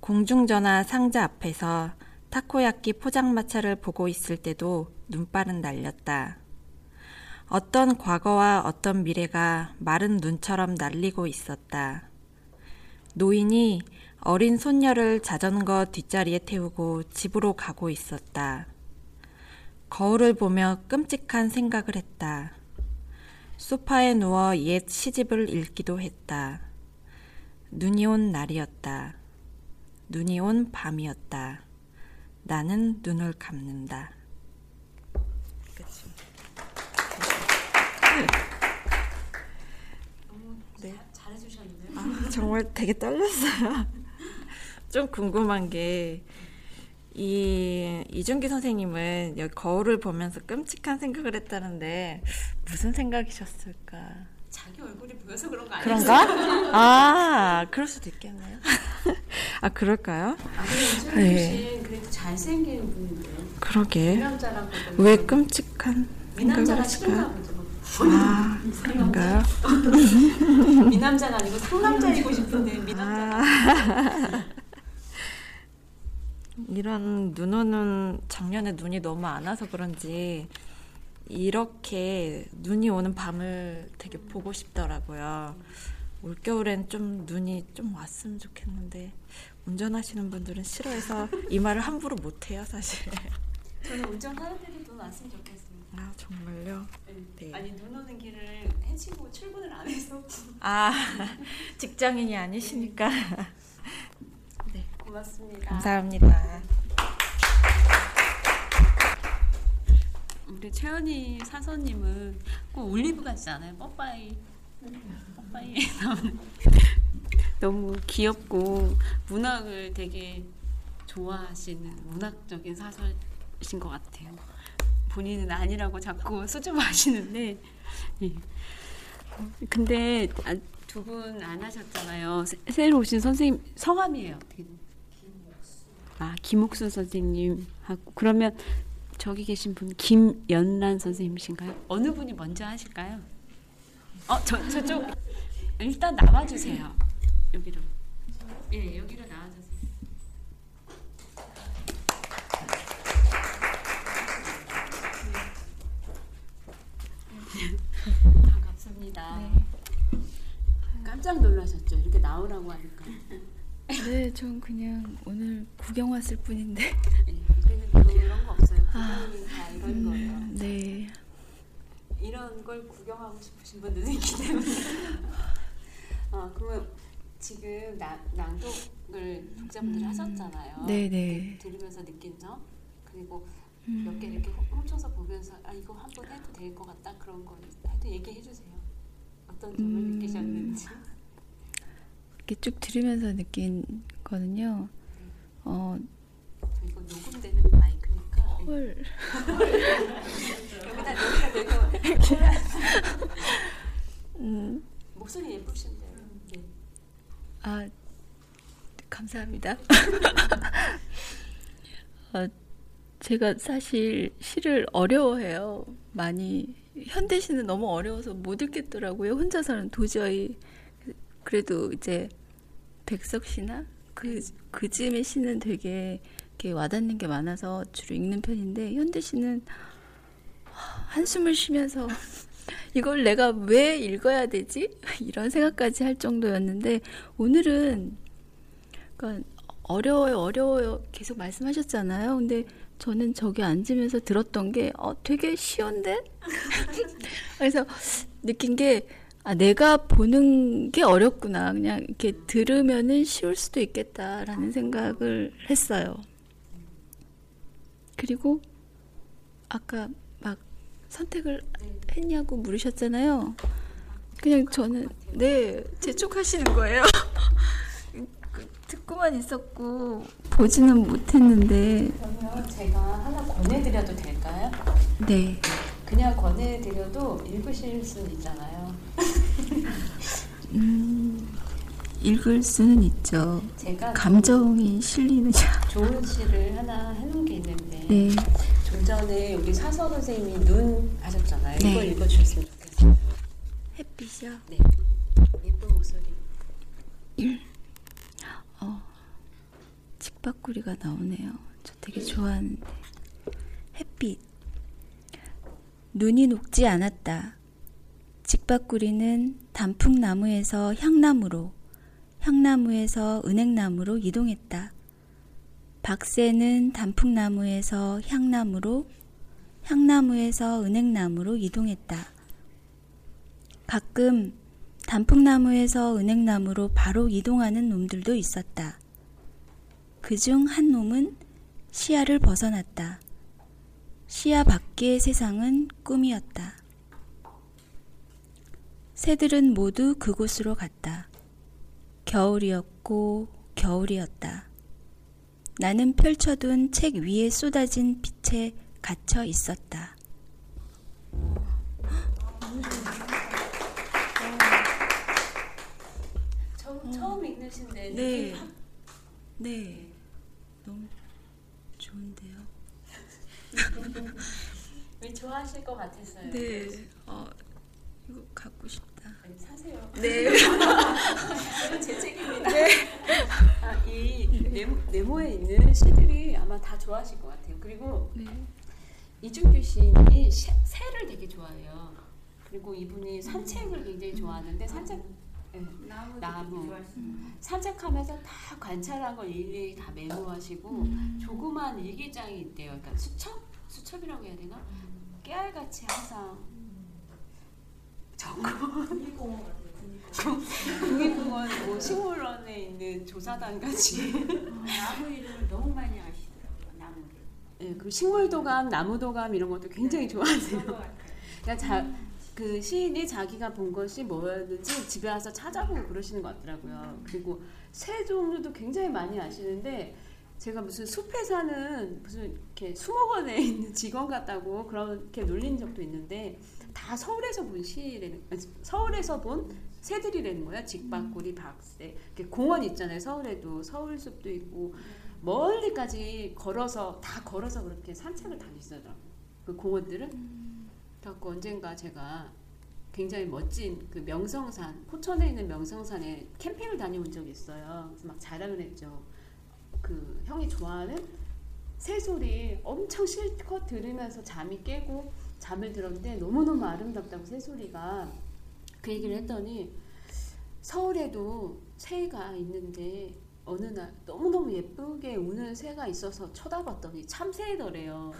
공중전화 상자 앞에서 타코야끼 포장마차를 보고 있을 때도 눈발은 날렸다. 어떤 과거와 어떤 미래가 마른 눈처럼 날리고 있었다. 노인이 어린 손녀를 자전거 뒷자리에 태우고 집으로 가고 있었다. 거울을 보며 끔찍한 생각을 했다. 소파에 누워 옛 시집을 읽기도 했다. 눈이 온 날이었다. 눈이 온 밤이었다. 나는 눈을 감는다. 네. 잘해주셨는데요. 아, 정말 되게 떨렸어요. 좀 궁금한 게, 이, 이준기 선생님은 여기 거울을 보면서 끔찍한 생각을 했다는데, 무슨 생각이셨을까? 자기 얼굴이 보여서 그런 거 아니에요? 그런가? 아, 그럴 수도 있겠네요. 아, 그럴까요? 아, 근데 네. 네. 그래도 잘생긴 분인데요. 그러게. 미남자라고 왜 끔찍한 생각을 했을까? 보죠. 아, 그런가요? 미남자가 아니고 상남자이고 싶은데 미남자가 아. 이런 눈 오는 작년에 눈이 너무 안 와서 그런지 이렇게 눈이 오는 밤을 되게 보고 싶더라고요. 올겨울엔 좀 눈이 좀 왔으면 좋겠는데 운전하시는 분들은 싫어해서 이 말을 함부로 못 해요, 사실. 저는 운전하는 데도 눈 왔으면 좋겠습니다. 아, 정말요? 네. 아니 눈 오는 길을 헤치고 출근을 안 해서 아, 직장인이 아니시니까. 네. 고맙습니다. 감사합니다. 우리 최연희 사서님은 꼭 올리브 같지 않아요? 뽀빠이 나오는 너무 귀엽고 문학을 되게 좋아하시는 문학적인 사서이신 것 같아요. 본인은 아니라고 자꾸 수줍어하시는데 예. 근데 두분 안 하셨잖아요. 새- 새로 오신 선생님 성함이에요. 어떻게? 아 김옥순 선생님 하고 그러면 저기 계신 분 김연란 선생님이신가요? 어느 분이 먼저 하실까요? 어 저 저쪽 일단 나와 주세요 여기로 예 여기로 나와 주세요. 반갑습니다. 깜짝 놀라셨죠? 이렇게 나오라고 하니까. 네, 전 그냥 오늘 구경 왔을 뿐인데. 없어요. 아, 음. 네. 이런 걸 구경하고 싶으신 분들도 있기 때문에. 아, 그러면 지금 나, 낭독을 독자분들이 하셨잖아요. 네네. 들으면서 느낀 점 그리고 음. 몇개 이렇게 훔쳐서 보면서 아 이거 한번 해도 될 것 같다 그런 거 해도 얘기해 주세요. 어떤 점을 음. 느끼셨는지. 이렇게 쭉 들으면서 느낀 거는요. 어, 저 이거 녹음되는. 헐. 여기다. 음, 목소리 예쁘신데요. 네. 아, 감사합니다. 어, 제가 사실 시를 어려워해요. 많이. 현대시는 너무 어려워서 못 읽겠더라고요. 혼자서는 도저히. 그래도 이제 백석 시나 그, 그 즈음의 시는 되게 이렇게 와닿는 게 많아서 주로 읽는 편인데, 현대시는 한숨을 쉬면서 이걸 내가 왜 읽어야 되지? 이런 생각까지 할 정도였는데 오늘은 그러니까 어려워요, 어려워요 계속 말씀하셨잖아요. 근데 저는 저기 앉으면서 들었던 게 어, 되게 쉬운데? 그래서 느낀 게 아, 내가 보는 게 어렵구나. 그냥 이렇게 들으면은 쉬울 수도 있겠다라는 생각을 했어요. 그리고 아까 막 선택을 했냐고 물으셨잖아요. 그냥 저는 네 재촉하시는 거예요. 그, 듣고만 있었고 보지는 못했는데 그러면 제가 하나 권해드려도 될까요? 네 그냥 권해드려도 읽으실 수는 있잖아요. 음, 읽을 수는 있죠. 제가 감정이 실리느냐. 좋은 시를 하나 해놓은 게 있는데 네. 좀 전에 여기 사서 선생님이 눈 하셨잖아요. 네. 이걸 읽어주셨으면 좋겠어요. 햇빛이요. 네. 예쁜 목소리. 어, 칡바꾸리가 나오네요. 저 되게 좋아하는데. 햇빛. 눈이 녹지 않았다. 직박구리는 단풍나무에서 향나무로, 향나무에서 은행나무로 이동했다. 박새는 단풍나무에서 향나무로, 향나무에서 은행나무로 이동했다. 가끔 단풍나무에서 은행나무로 바로 이동하는 놈들도 있었다. 그 중 한 놈은 시야를 벗어났다. 시야 밖의 세상은 꿈이었다. 새들은 모두 그곳으로 갔다. 겨울이었고 겨울이었다. 나는 펼쳐둔 책 위에 쏟아진 빛에 갇혀 있었다. 처음, 처음 읽으신데 네. 네. 너무 좋은데요. 왜 좋아하실 것 같았어요. 네. 어, 이거 갖고 싶다. 네, 사세요. 네. 제 책입니다. 아, 이 네모, 네모 에 있는 시들이 아마 다 좋아하실 것 같아요. 그리고 네. 이준규 시인이 새- 새를 되게 좋아해요. 그리고 이분이 산책을 굉장히 좋아하는데 산책 네, 나무 산책하면서 다 관찰한 걸 일일이 다 메모하시고 조그만 일기장이 있대요. 그러니까 수첩 수첩이라고 해야 되나? 깨알같이 항상 적고 국립공원 뭐 식물원에 있는 조사단 같이 나무 이름을 너무 많이 아시더라고요. 나무. 예, 그 식물도감, 나무도감 이런 것도 굉장히 좋아하세요. 그러니까 자, 그 시인이 자기가 본 것이 뭐였는지 집에 와서 찾아보고 그러시는 것 같더라고요. 그리고 새 종류도 굉장히 많이 아시는데 제가 무슨 숲에 사는 무슨 이렇게 수목원에 있는 직원 같다고 그렇게 놀린 적도 있는데 다 서울에서 본 시라는 서울에서 본 새들이라는 거야. 직박구리, 박새. 이렇게 공원 있잖아요. 서울에도 서울숲도 있고 멀리까지 걸어서 다 걸어서 그렇게 산책을 다니시더라고요. 그 공원들을. 그래갖고 언젠가 제가 굉장히 멋진 그 명성산 포천에 있는 명성산에 캠핑을 다녀온 적이 있어요. 그래서 막 자랑을 했죠. 그 형이 좋아하는 새소리 엄청 실컷 들으면서 잠이 깨고 잠을 들었는데 너무너무 아름답다고 새소리가 그 얘기를 했더니 서울에도 새가 있는데 어느 날 너무너무 예쁘게 우는 새가 있어서 쳐다봤더니 참새더래요.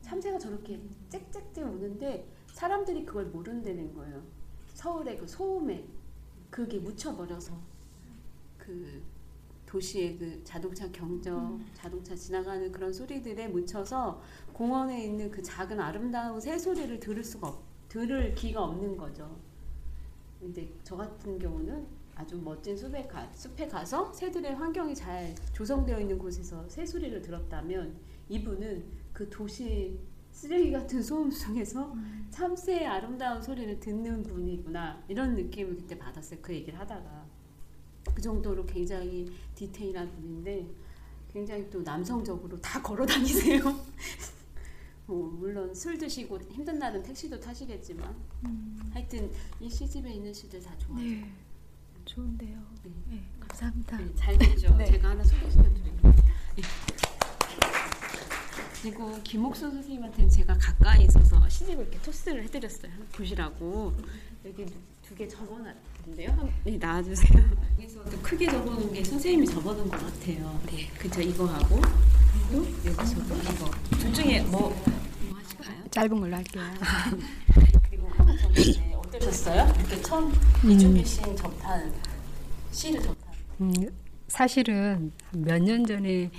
참새가 저렇게 짹짹짹 우는데 사람들이 그걸 모른다는 거예요. 서울의 그 소음에 그게 묻혀버려서 그 도시의 그 자동차 경적, 자동차 지나가는 그런 소리들에 묻혀서 공원에 있는 그 작은 아름다운 새 소리를 들을 수가 없, 들을 기가 없는 거죠. 근데 저 같은 경우는 아주 멋진 숲에, 가, 숲에 가서 새들의 환경이 잘 조성되어 있는 곳에서 새 소리를 들었다면 이분은 그 도시 쓰레기 같은 소음 속에서 참새의 아름다운 소리를 듣는 분이구나 이런 느낌을 그때 받았어요. 그 얘기를 하다가 그 정도로 굉장히 디테일한 분인데 굉장히 또 남성적으로 다 걸어 다니세요. 뭐 물론 술 드시고 힘든 날은 택시도 타시겠지만 하여튼 이 시집에 있는 시들 다 좋아요. 네. 좋은데요. 네. 감사합니다. 네, 잘 되죠. 네. 제가 하나 소개시켜 드릴게요. 네. 그리고 김옥수 선생님한테는 제가 가까이 있어서 시집을 이렇게 토스를 해드렸어요. 보시라고 여기 두개 적어놨는데요. 한, 네, 나와주세요. 여기서 또 크게 적어놓은 게 선생님이 적어놓은 것 같아요. 네, 그죠. 이거 하고 여기서도 이거 둘 중에 뭐? 짧은 걸로 할게요. 그리고 적었는데 어떠셨어요? 이렇게 처음 이준규 시인 접한 시를 접한. 음, 사실은 몇 년 전에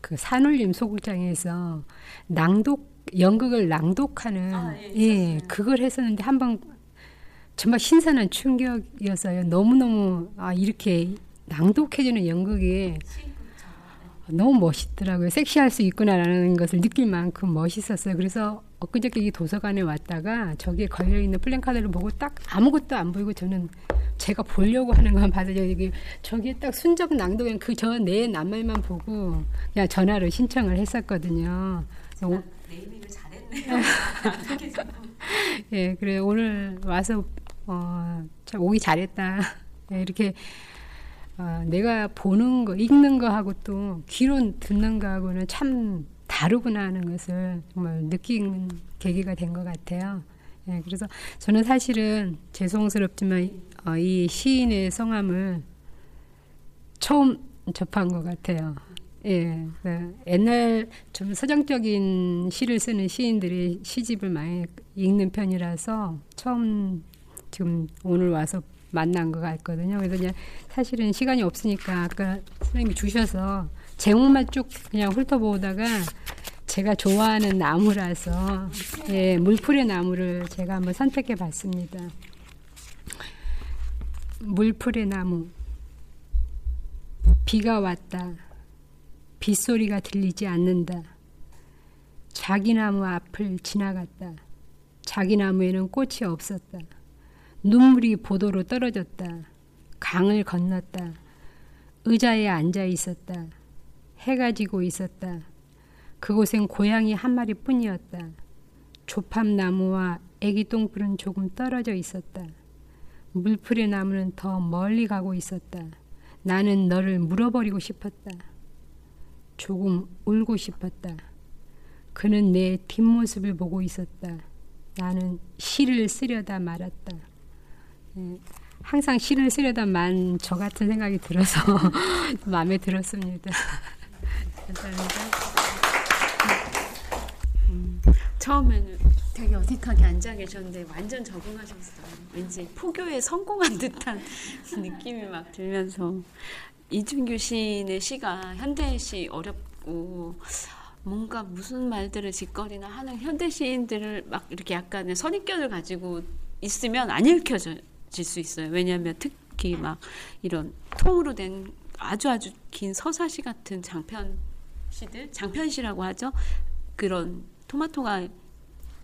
그 산울림 소극장에서 낭독 연극을 낭독하는 아, 예, 예, 그걸 했었는데 한번 정말 신선한 충격이었어요. 너무너무 아 이렇게 낭독해주는 연극이 너무 멋있더라고요. 섹시할 수 있구나라는 것을 느낄 만큼 멋있었어요. 그래서 엊그저께 이 도서관에 왔다가 저기에 걸려있는 플랜카드를 보고 딱 아무것도 안 보이고 저는 제가 보려고 하는 건 봐서 저기 저기에 딱 순적 낭독은 그저 내 낱말만 보고 그냥 전화로 신청을 했었거든요. 네이밍을 잘했네요. 예, 그래 오늘 와서 어, 참 오기 잘했다. 예, 이렇게 어, 내가 보는 거, 읽는 거하고 또 귀로 듣는 거하고는 참 다르구나 하는 것을 정말 느낀 계기가 된 것 같아요. 예, 그래서 저는 사실은 죄송스럽지만 어, 이 시인의 성함을 처음 접한 것 같아요. 예, 그 옛날 좀 서정적인 시를 쓰는 시인들이 시집을 많이 읽는 편이라서 처음 지금 오늘 와서 만난 것 같거든요. 그래서 그냥 사실은 시간이 없으니까 아까 선생님이 주셔서 제목만 쭉 그냥 훑어보다가 제가 좋아하는 나무라서 예, 물풀의 나무를 제가 한번 선택해 봤습니다. 물풀의 나무 비가 왔다. 빗소리가 들리지 않는다. 자기 나무 앞을 지나갔다. 자기 나무에는 꽃이 없었다. 눈물이 보도로 떨어졌다. 강을 건넜다. 의자에 앉아 있었다. 해가 지고 있었다. 그곳엔 고양이 한 마리 뿐이었다. 조팝나무와 애기 똥불은 조금 떨어져 있었다. 물풀의 나무는 더 멀리 가고 있었다. 나는 너를 물어버리고 싶었다. 조금 울고 싶었다. 그는 내 뒷모습을 보고 있었다. 나는 시를 쓰려다 말았다. 예, 항상 시를 쓰려다 만 저 같은 생각이 들어서 마음에 들었습니다. 감사합니다. 처음에는 되게 어색하게 앉아 계셨는데 완전 적응하셨어요. 왠지 포교에 성공한 듯한 느낌이 막 들면서 이준규 시인의 시가 현대시 어렵고 뭔가 무슨 말들을 짓거리나 하는 현대 시인들을 막 이렇게 약간의 선입견을 가지고 있으면 안 읽혀질 수 있어요. 왜냐하면 특히 막 이런 통으로 된 아주 아주 긴 서사시 같은 장편 시들 장편시라고 하죠. 그런 토마토가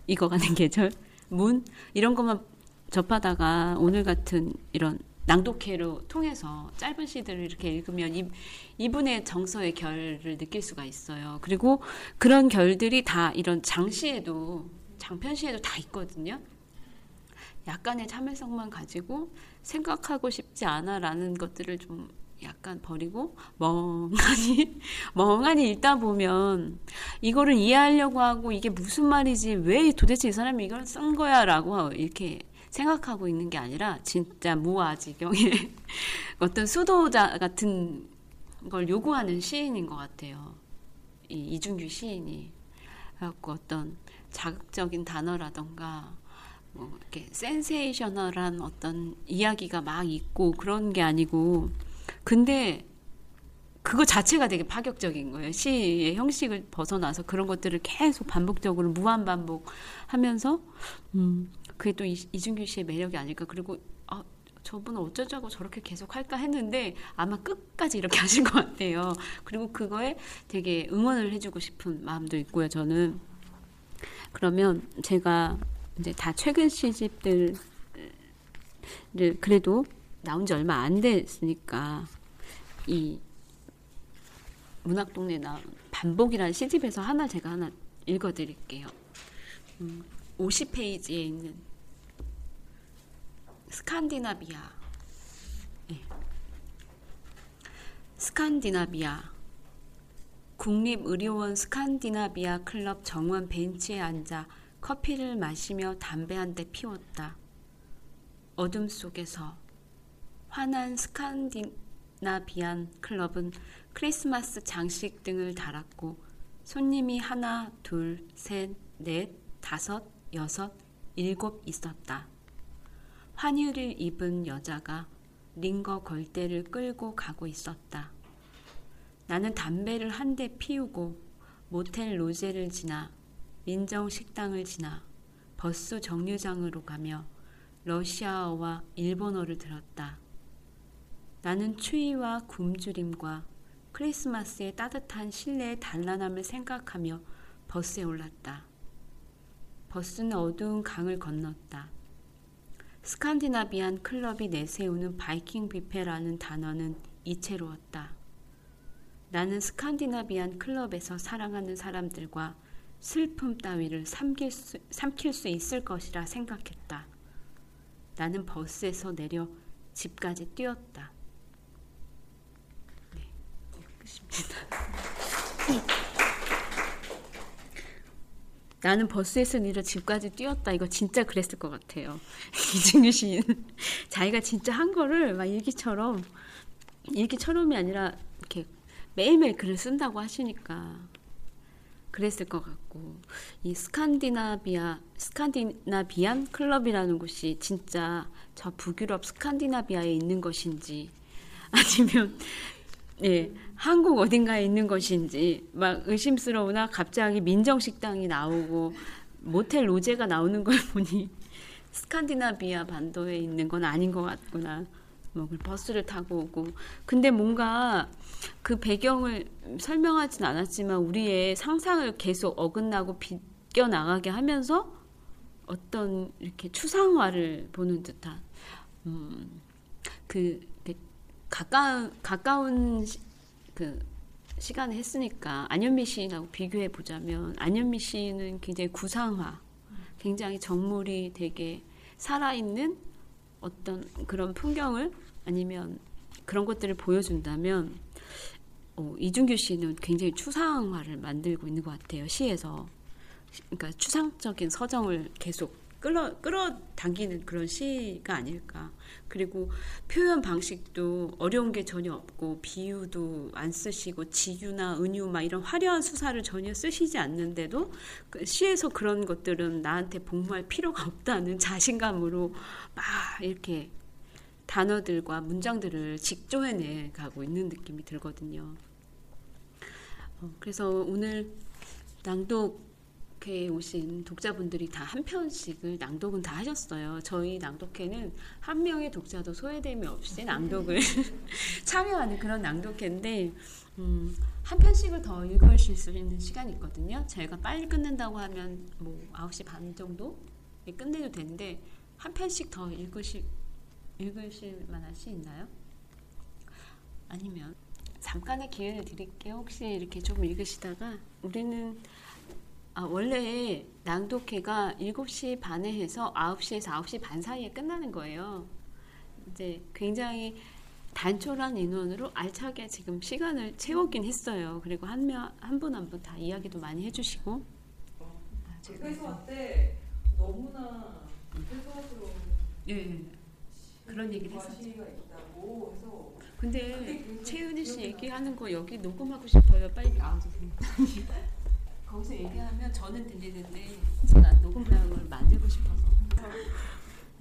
익어가는 계절 문 이런 것만 접하다가 오늘 같은 이런 낭독회로 통해서 짧은 시들을 이렇게 읽으면 이, 이분의 정서의 결을 느낄 수가 있어요. 그리고 그런 결들이 다 이런 장시에도 장편시에도 다 있거든요. 약간의 참을성만 가지고 생각하고 싶지 않아라는 것들을 좀 약간 버리고 멍하니 멍하니 읽다 보면 이거를 이해하려고 하고 이게 무슨 말이지 왜 도대체 이 사람이 이걸 쓴 거야라고 이렇게 생각하고 있는 게 아니라 진짜 무아지경의 어떤 수도자 같은 걸 요구하는 시인인 것 같아요. 이 이준규 시인이 그래갖고 어떤 자극적인 단어라던가 뭐 이렇게 센세이셔널한 어떤 이야기가 막 있고 그런 게 아니고 근데 그거 자체가 되게 파격적인 거예요. 시의 형식을 벗어나서 그런 것들을 계속 반복적으로 무한 반복하면서 음 그게 또 이, 이준규 씨의 매력이 아닐까. 그리고 아 저분은 어쩌자고 저렇게 계속 할까 했는데 아마 끝까지 이렇게 하실 것 같아요. 그리고 그거에 되게 응원을 해주고 싶은 마음도 있고요. 저는 그러면 제가 이제 다 최근 시집들을 그래도 나온 지 얼마 안 됐으니까 이 문학 동네 나 반복이라는 시집에서 하나 제가 하나 읽어드릴게요. 음, 50페이지에 있는 스칸디나비아. 네. 스칸디나비아. 국립의료원 스칸디나비아 클럽 정원 벤치에 앉아 커피를 마시며 담배 한 대 피웠다. 어둠 속에서 환한 스칸디나비안 클럽은 크리스마스 장식 등을 달았고 손님이 하나, 둘, 셋, 넷, 다섯, 여섯, 일곱 있었다. 환희를 입은 여자가 링거 걸대를 끌고 가고 있었다. 나는 담배를 한 대 피우고 모텔 로제를 지나 민정 식당을 지나 버스 정류장으로 가며 러시아어와 일본어를 들었다. 나는 추위와 굶주림과 크리스마스의 따뜻한 실내의 단란함을 생각하며 버스에 올랐다. 버스는 어두운 강을 건넜다. 스칸디나비안 클럽이 내세우는 바이킹 뷔페라는 단어는 이채로웠다. 나는 스칸디나비안 클럽에서 사랑하는 사람들과 슬픔 따위를 삼킬 수, 삼킬 수 있을 것이라 생각했다. 나는 버스에서 내려 집까지 뛰었다. 네, 끝입니다. 나는 버스에서 내려 집까지 뛰었다. 이거 진짜 그랬을 것 같아요. 이승규 씨는 자기가 진짜 한 거를 막 일기처럼 일기처럼이 아니라 이렇게 매일매일 글을 쓴다고 하시니까 그랬을 것 같고 이 스칸디나비아 스칸디나비안 클럽이라는 곳이 진짜 저 북유럽 스칸디나비아에 있는 것인지 아니면 예, 한국 어딘가에 있는 것인지 막 의심스러우나 갑자기 민정 식당이 나오고 모텔 로제가 나오는 걸 보니 스칸디나비아 반도에 있는 건 아닌 것 같구나. 뭐 버스를 타고 오고. 근데 뭔가 그 배경을 설명하진 않았지만 우리의 상상을 계속 어긋나고 비껴 나가게 하면서 어떤 이렇게 추상화를 보는 듯한 음, 그 가까운 가까운 시, 그 시간에 했으니까 안현미 시인하고 비교해 보자면 안현미 시인은 굉장히 구상화, 굉장히 정물이 되게 살아있는 어떤 그런 풍경을 아니면 그런 것들을 보여준다면 어, 이준규 씨는 굉장히 추상화를 만들고 있는 것 같아요 시에서. 그러니까 추상적인 서정을 계속 끌어 끌어당기는 그런 시가 아닐까. 그리고 표현 방식도 어려운 게 전혀 없고 비유도 안 쓰시고 지유나 은유 막 이런 화려한 수사를 전혀 쓰시지 않는데도 그 시에서 그런 것들은 나한테 복무할 필요가 없다는 자신감으로 막 이렇게 단어들과 문장들을 직조해내 가고 있는 느낌이 들거든요. 어, 그래서 오늘 낭독 낭독회에 오신 독자분들이 다 한 편씩을 낭독은 다 하셨어요. 저희 낭독회는 한 명의 독자도 소외됨이 없이 낭독을 참여하는 그런 낭독회인데 음, 한 편씩을 더 읽으실 수 있는 시간이 있거든요. 제가 빨리 끝낸다고 하면 뭐 9시 반 정도 끝내도 되는데 한 편씩 더 읽으실 읽으실 만한 시 있나요? 아니면 잠깐의 기회를 드릴게요. 혹시 이렇게 좀 읽으시다가 우리는 아, 원래 낭독회가 7시 반에 해서 9시에서 9시 반 사이에 끝나는 거예요. 이제 굉장히 단촐한 인원으로 알차게 지금 시간을 채우긴 했어요. 그리고 한 명, 한 분 한 분 다 이야기도 많이 해주시고. 회사 때 너무나 회사스러운 예, 그런 얘기를 했었죠. 과시가 있다고 해서 근데 채은이 씨 얘기하는 거 여기 녹음하고 싶어요. 빨리 나와주세요. 거기서 얘기하면 저는 들리는데 저는 녹음량을 만들고 싶어서.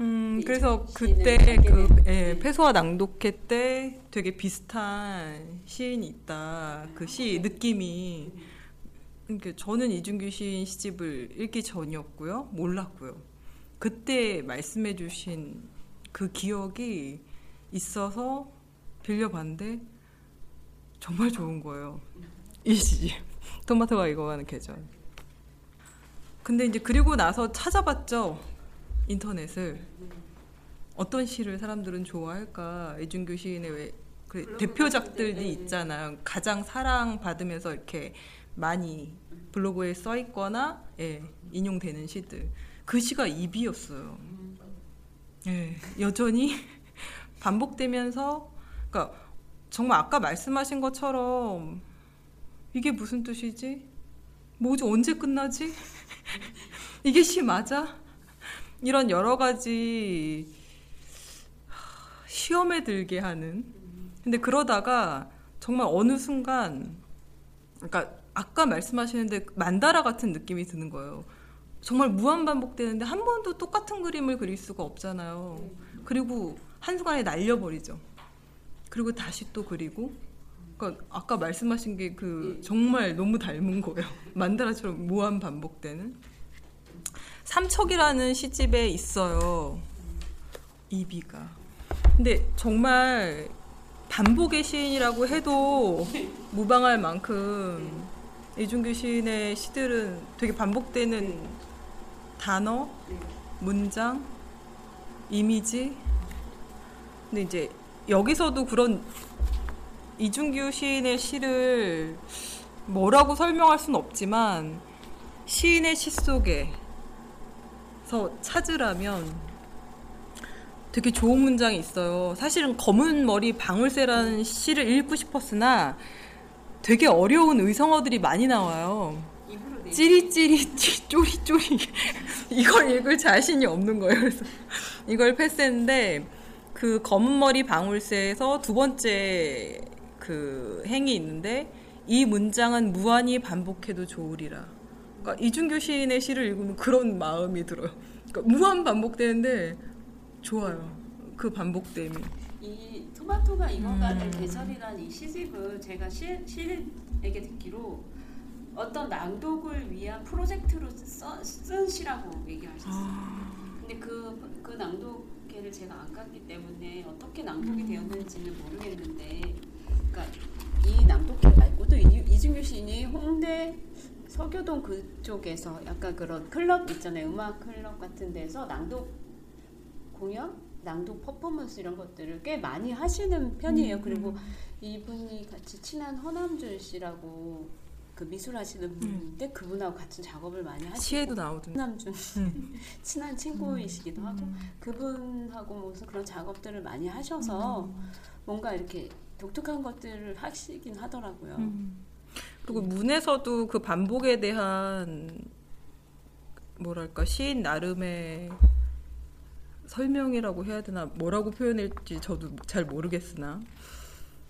음, 이 그래서 그때 그 된- 예, 패소와 낭독회 때 되게 비슷한 시인이 있다. 그 시 느낌이 그러니까 저는 이준규 시인 시집을 읽기 전이었고요. 몰랐고요. 그때 말씀해 주신 그 기억이 있어서 빌려봤는데 정말 좋은 거예요. 이 시집. 토마토가 익어가는 계절. 근데 이제 그리고 나서 찾아봤죠. 인터넷을. 어떤 시를 사람들은 좋아할까? 이준규 시인의 왜, 그 대표작들이 있잖아요. 가장 사랑받으면서 이렇게 많이 블로그에 써 있거나, 예, 인용되는 시들. 그 시가 입이었어요. 예, 여전히 반복되면서, 그러니까 정말 아까 말씀하신 것처럼 이게 무슨 뜻이지? 뭐지? 언제 끝나지? 이게 시 맞아? 이런 여러 가지 시험에 들게 하는. 근데 그러다가 정말 어느 순간, 그러니까 아까 말씀하시는데 만다라 같은 느낌이 드는 거예요. 정말 무한 반복되는데 한 번도 똑같은 그림을 그릴 수가 없잖아요. 그리고 한순간에 날려버리죠. 그리고 다시 또 그리고. 그러니까 아까 말씀하신 게 그 정말 너무 닮은 거예요. 만다라처럼 무한 반복되는. 삼척이라는 시집에 있어요. 이비가. 근데 정말 반복의 시인이라고 해도 무방할 만큼 이준규 시인의 시들은 되게 반복되는 단어, 문장, 이미지. 근데 이제 여기서도 그런 이준규 시인의 시를 뭐라고 설명할 수는 없지만 시인의 시 속에서 찾으라면 되게 좋은 문장이 있어요. 사실은 검은 머리 방울새라는 시를 읽고 싶었으나 되게 어려운 의성어들이 많이 나와요. 찌리찌리 찌- 쪼리쪼리 이걸 읽을 자신이 없는 거예요. 그래서 이걸 패스했는데 그 검은 머리 방울새에서 두 번째 그 행이 있는데 이 문장은 무한히 반복해도 좋으리라. 그러니까 이준규 시인의 시를 읽으면 그런 마음이 들어요. 그러니까 무한 반복되는데 좋아요. 그 반복됨이. 이 토마토가 익어가는 음. 계절이라는 이 시집을 제가 시, 시인에게 듣기로 어떤 낭독을 위한 프로젝트로 써, 쓴 시라고 얘기하셨어요. 근데 그, 그 낭독회를 제가 안 갔기 때문에 어떻게 낭독이 되었는지는 모르겠는데, 그러니까 이 낭독회 말고도 이, 이준규 시인이 홍대 서교동 그쪽에서 약간 그런 클럽 있잖아요. 음악 클럽 같은 데서 낭독 공연, 낭독 퍼포먼스 이런 것들을 꽤 많이 하시는 편이에요. 음, 그리고 음. 이분이 같이 친한 허남준 씨라고 그 미술 하시는 분인데 그분하고 같이 작업을 많이 하시고 시에도 나오던데. 허남준 음. 친한 친구이시기도 하고 그분하고 무슨 그런 작업들을 많이 하셔서 음. 뭔가 이렇게 독특한 것들을 하시긴 하더라고요. 음. 그리고 문에서도 그 반복에 대한 뭐랄까 시인 나름의 설명이라고 해야 되나 뭐라고 표현할지 저도 잘 모르겠으나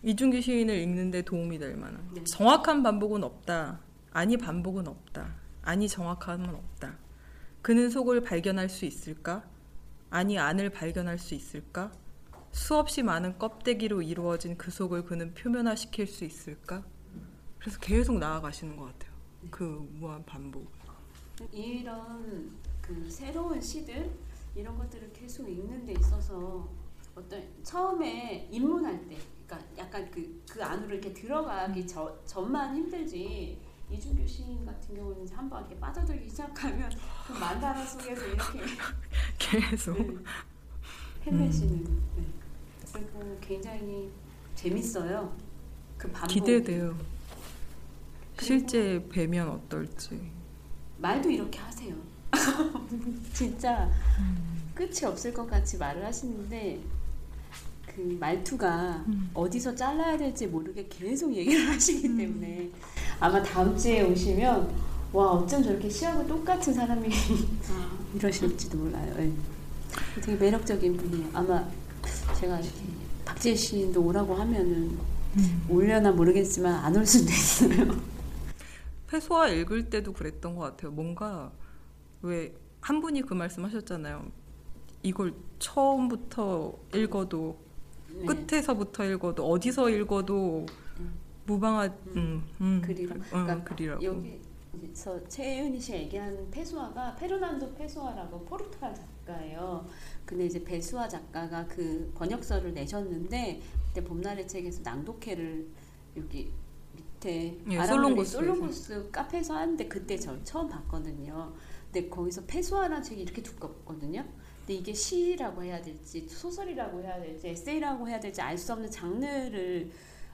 이준기 시인을 읽는데 도움이 될 만한 네. 정확한 반복은 없다 아니 반복은 없다 아니 정확함은 없다 그는 속을 발견할 수 있을까 아니 안을 발견할 수 있을까 수없이 많은 껍데기로 이루어진 그 속을 그는 표면화시킬 수 있을까 그래서 계속 나아가시는 것 같아요 그 무한 반복 이런 그 새로운 시들 이런 것들을 계속 읽는 데 있어서 어떤 처음에 입문할 때, 그러니까 약간 그, 그 안으로 이렇게 들어가기 저, 전만 힘들지. 이준규 시인 같은 경우는 한번 이렇게 빠져들기 시작하면 그 만다라 속에서 이렇게 계속 네. 헬멧이는. 네. 그리고 굉장히 재밌어요. 그 반복. 기대돼요. 실제 뵈면 어떨지. 말도 이렇게 하세요. 진짜 끝이 없을 것 같이 말을 하시는데 그 말투가 어디서 잘라야 될지 모르게 계속 얘기를 하시기 때문에 아마 다음 주에 오시면 와 어쩜 저렇게 시하고 똑같은 사람이 이러실지도 몰라요. 예. 되게 매력적인 분이에요. 아마 제가 박지혜 씨도 오라고 하면은 올려나 모르겠지만 안 올 수도 있어요. 페소아 읽을 때도 그랬던 것 같아요. 뭔가 왜 한 분이 그 말씀하셨잖아요. 이걸 처음부터 읽어도 네. 끝에서부터 읽어도 어디서 읽어도 무방한 음, 음, 글이라. 음, 그러니까 글이라고. 여기서 최윤희 씨가 얘기한 페소아가 페르난도 페소아라고 포르투갈 작가예요. 근데 이제 배수아 작가가 그 번역서를 내셨는데 그때 봄날의 책에서 낭독회를 여기 밑에 예, 아랍 솔롱고스에서. 솔롱고스 카페에서 하는데 그때 저 처음 봤거든요. 근데 거기서 페소아라는 책이 이렇게 두껍거든요. 근데 이게 시라고 해야 될지 소설이라고 해야 될지 에세이라고 해야 될지 알 수 없는 장르를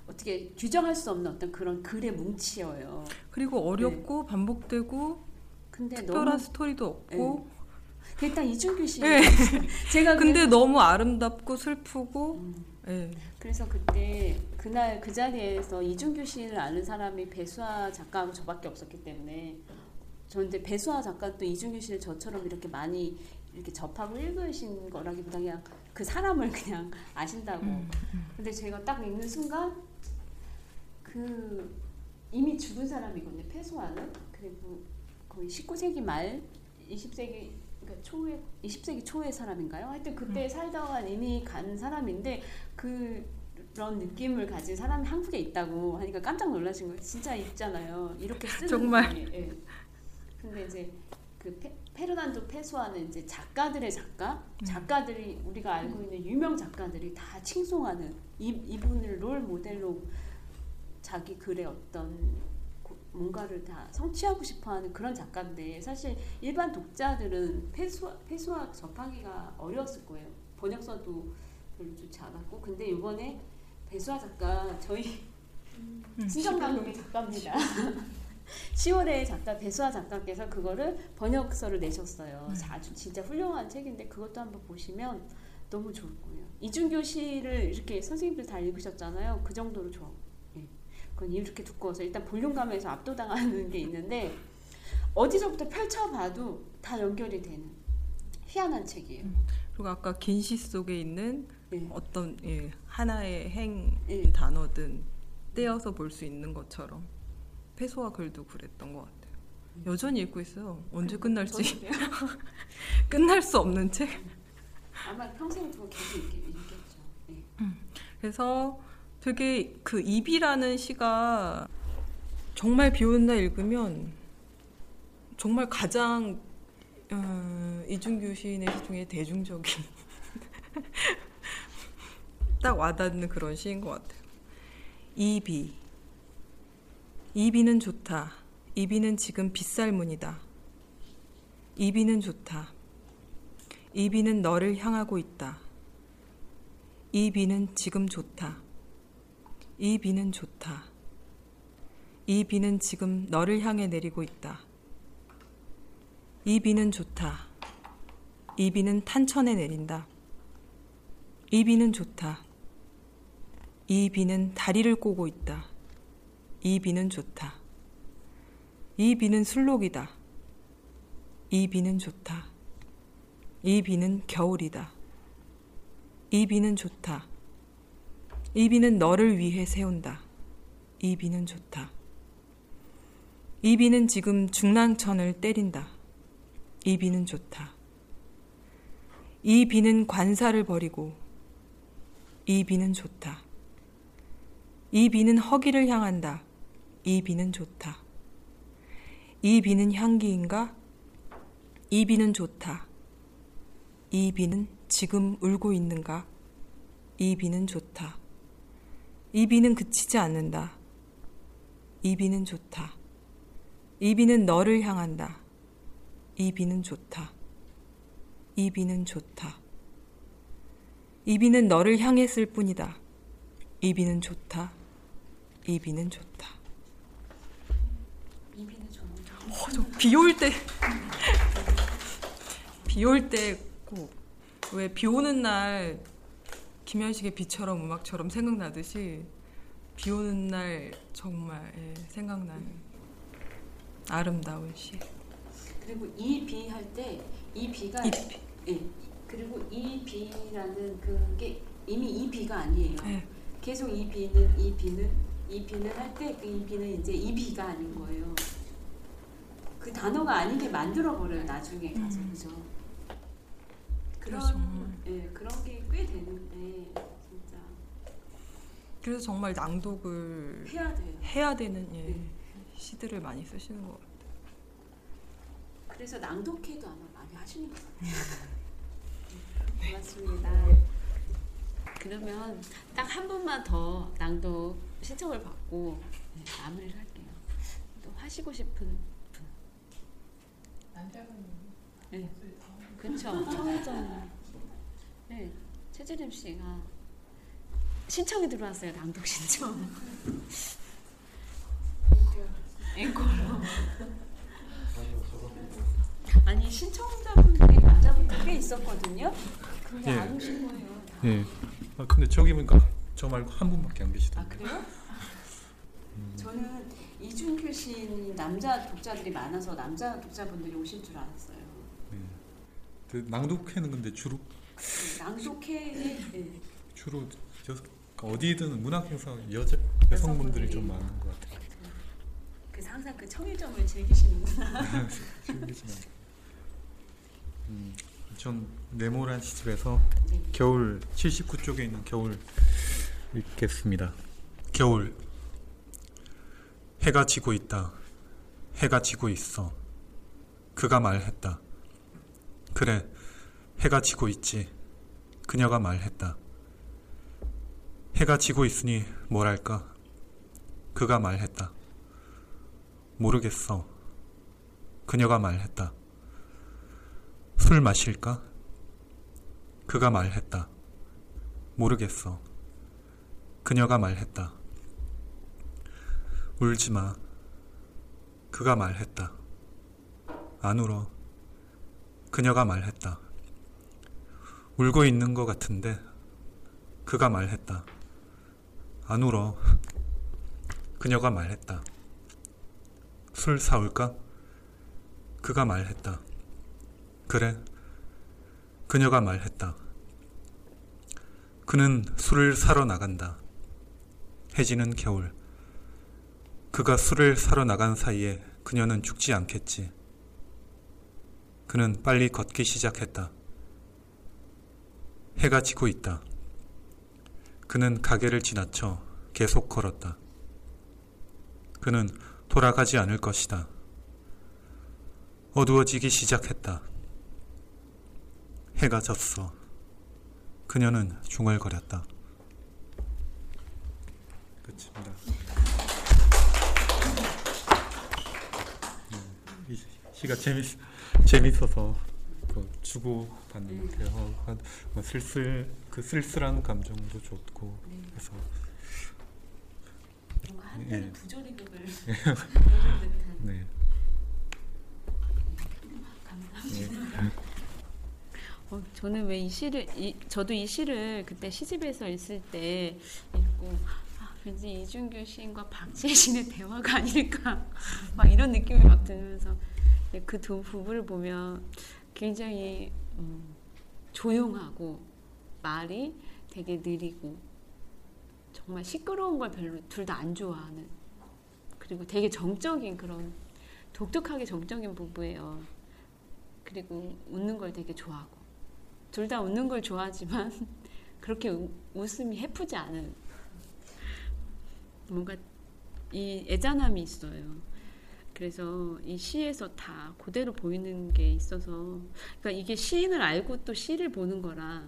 어떻게 규정할 수 없는 어떤 그런 글의 뭉치여요. 그리고 어렵고 반복되고 네. 근데 특별한 너무- 스토리도 없고 그 일단 이준규 씨 예. 제가 근데 너무 아름답고 슬프고 예. 그래서 그때 그날 그 자리에서 이준규 씨를 아는 사람이 배수아 작가하고 저밖에 없었기 때문에 저 근데 배수아 작가 또 이준규 씨를 저처럼 이렇게 많이 이렇게 접하고 읽으신 거라기보다 그냥 그 사람을 그냥 아신다고. 근데 제가 딱 읽는 순간 그 이미 죽은 사람이거든요. 패소아는 그리고 거의 19세기 말 20세기 그러니까 초에 20세기 초의 사람인가요? 하여튼 그때 살다가 이미 간 사람인데 그 그런 느낌을 가진 사람이 한국에 있다고 하니까 깜짝 놀라신 거예요. 진짜 있잖아요. 이렇게 쓰는 정말. 분이. 예. 근데 이제 그 페, 페르난도 페소아는 이제 작가들의 작가, 작가들이 우리가 알고 있는 유명 작가들이 다 칭송하는 이, 이분을 롤 모델로 자기 글의 어떤 고- 뭔가를 다 성취하고 싶어하는 그런 작가인데 사실 일반 독자들은 페소아 접하기가 어려웠을 거예요. 번역서도 별로 좋지 않았고 근데 이번에 배수아 작가 저희 신정남동의 작가입니다. 10월에 작가 배수아 작가께서 그거를 번역서를 내셨어요. 아주 진짜 훌륭한 책인데 그것도 한번 보시면 너무 좋을 거예요. 이준규 씨를 이렇게 선생님들 다 읽으셨잖아요. 그 정도로 좋아. 예. 그건 이렇게 두꺼워서 일단 볼륨감에서 압도당하는 게 있는데 어디서부터 펼쳐봐도 다 연결이 되는 희한한 책이에요. 그리고 아까 긴 시 속에 있는 예. 어떤 예, 하나의 행 단어든 떼어서 볼 수 있는 것처럼 패소와 글도 그랬던 것 같아요. 여전히 읽고 있어요. 언제 끝날지 끝날 수 없는 책. 아마 평생 그거 계속 읽, 읽겠죠. 예. 그래서 되게 그 입이라는 시가 정말 비 오는 날 읽으면 정말 가장 어, 이준규 시인의 시 중에 대중적인 딱 와닿는 그런 시인 것 같아요. 이비 이비는 좋다. 이비는 지금 빗살문이다. 이비는 좋다. 이비는 너를 향하고 있다. 이 비는 지금 좋다. 이 비는 좋다. 이 비는 지금 너를 향해 내리고 있다. 이 비는 좋다. 이 비는 탄천에 내린다. 이 비는 좋다. 이 비는 다리를 꼬고 있다. 이 비는 좋다. 이 비는 술록이다. 이 비는 좋다. 이 비는 겨울이다. 이 비는 좋다. 이 비는 너를 위해 세운다. 이 비는 좋다. 이 비는 지금 중랑천을 때린다. 이 비는 좋다. 이 비는 관사를 버리고 이 비는 좋다. 이 비는 허기를 향한다. 이 비는 좋다. 이 비는 향기인가? 이 비는 좋다. 이 비는 지금 울고 있는가? 이 비는 좋다. 이 비는 그치지 않는다. 이 비는 좋다. 이 비는 너를 향한다. 이 비는 좋다. 이 비는 좋다. 이 비는 너를 향했을 뿐이다. 이 비는 좋다. 이 비는 좋다. 이 비는 좋다. 어, 저비 올 때, 비 올 때 꼭, 왜 비 오는 날 김현식의 비처럼 음악처럼 생각나듯이 비 오는 날 정말 예, 생각나는 아름다운 시. 그리고 이 비 할 때 이 비가 이 예. 그리고 이 비라는 그게 이미 이 비가 아니에요. 네. 계속 이 비는 이 비는 이 비는 할때그이 비는 이제 이 비가 아닌 거예요. 그 단어가 아니게 만들어 버려요 나중에 가서 음. 그죠? 그래서 그런 예 그런 게 꽤 되는데 진짜 그래서 정말 낭독을 해야 돼요. 해야 되는 예, 시들을 많이 쓰시는 것 같아요. 그래서 낭독회도 아마 많이 하시는 것 같아요. 네, 고맙습니다. 그러면 딱한 분만 더 낭독 신청을 받고 네, 마무리를 할게요. 또 하시고 싶은 분. 네, 그렇죠. 네, 최재림 씨가 신청이 들어왔어요. 낭독 신청. 앵콜로. 아니 신청자분들이 남자분들 꽤 있었거든요. 근데 예. 안 오신 거예요. 예. 아, 근데 저기 보니까 저 말고 한 분밖에 안 계시던데. 그래요? 저는 이준규 시인 남자 독자들이 많아서 남자 독자분들이 오실 줄 알았어요. 그 낭독회는 근데 주로 네, 낭독회에 네. 주로 저 어디든 문학 행사 여자 여성분들이 좀 많은 것 같아요. 그래서 항상 그 청일점을 즐기시는구나. 즐기시는. 음, 전 네모란 시집에서 겨울 79쪽에 있는 겨울 읽겠습니다. 겨울 해가 지고 있다. 해가 지고 있어. 그가 말했다. 그래, 해가 지고 있지. 그녀가 말했다. 해가 지고 있으니 뭐랄까? 그가 말했다. 모르겠어. 그녀가 말했다. 술 마실까? 그가 말했다. 모르겠어. 그녀가 말했다. 울지 마. 그가 말했다. 안 울어. 그녀가 말했다. 울고 있는 것 같은데 그가 말했다. 안 울어. 그녀가 말했다. 술 사올까? 그가 말했다. 그래. 그녀가 말했다. 그는 술을 사러 나간다. 해지는 겨울. 그가 술을 사러 나간 사이에 그녀는 죽지 않겠지. 그는 빨리 걷기 시작했다. 해가 지고 있다. 그는 가게를 지나쳐 계속 걸었다. 그는 돌아가지 않을 것이다. 어두워지기 시작했다. 해가 졌어. 그녀는 중얼거렸다. 끝입니다. 이 시가 재밌 재밌어서 그 주고 받는 것 같아요. 한- 뭐 쓸쓸 그 쓸쓸한 감정도 좋고 그래서 뭔가 한때는 예. 부조리극을 예. 읽은 듯한. 네. 감사합니다. 어, 저는 왜 이 시를 이, 저도 이 시를 그때 시집에서 있을 때 읽고 아, 왠지 이준규 시인과 박지혜 시인의 대화가 아닐까 막 이런 느낌이 막 들면서 그 두 부부를 보면 굉장히 음, 조용하고 말이 되게 느리고 정말 시끄러운 걸 별로 둘 다 안 좋아하는 그리고 되게 정적인 그런 독특하게 정적인 부부예요. 그리고 웃는 걸 되게 좋아하고 둘 다 웃는 걸 좋아하지만 그렇게 우- 웃음이 해프지 않은 뭔가 이 애잔함이 있어요. 그래서 이 시에서 다 그대로 보이는 게 있어서 그러니까 이게 시인을 알고 또 시를 보는 거라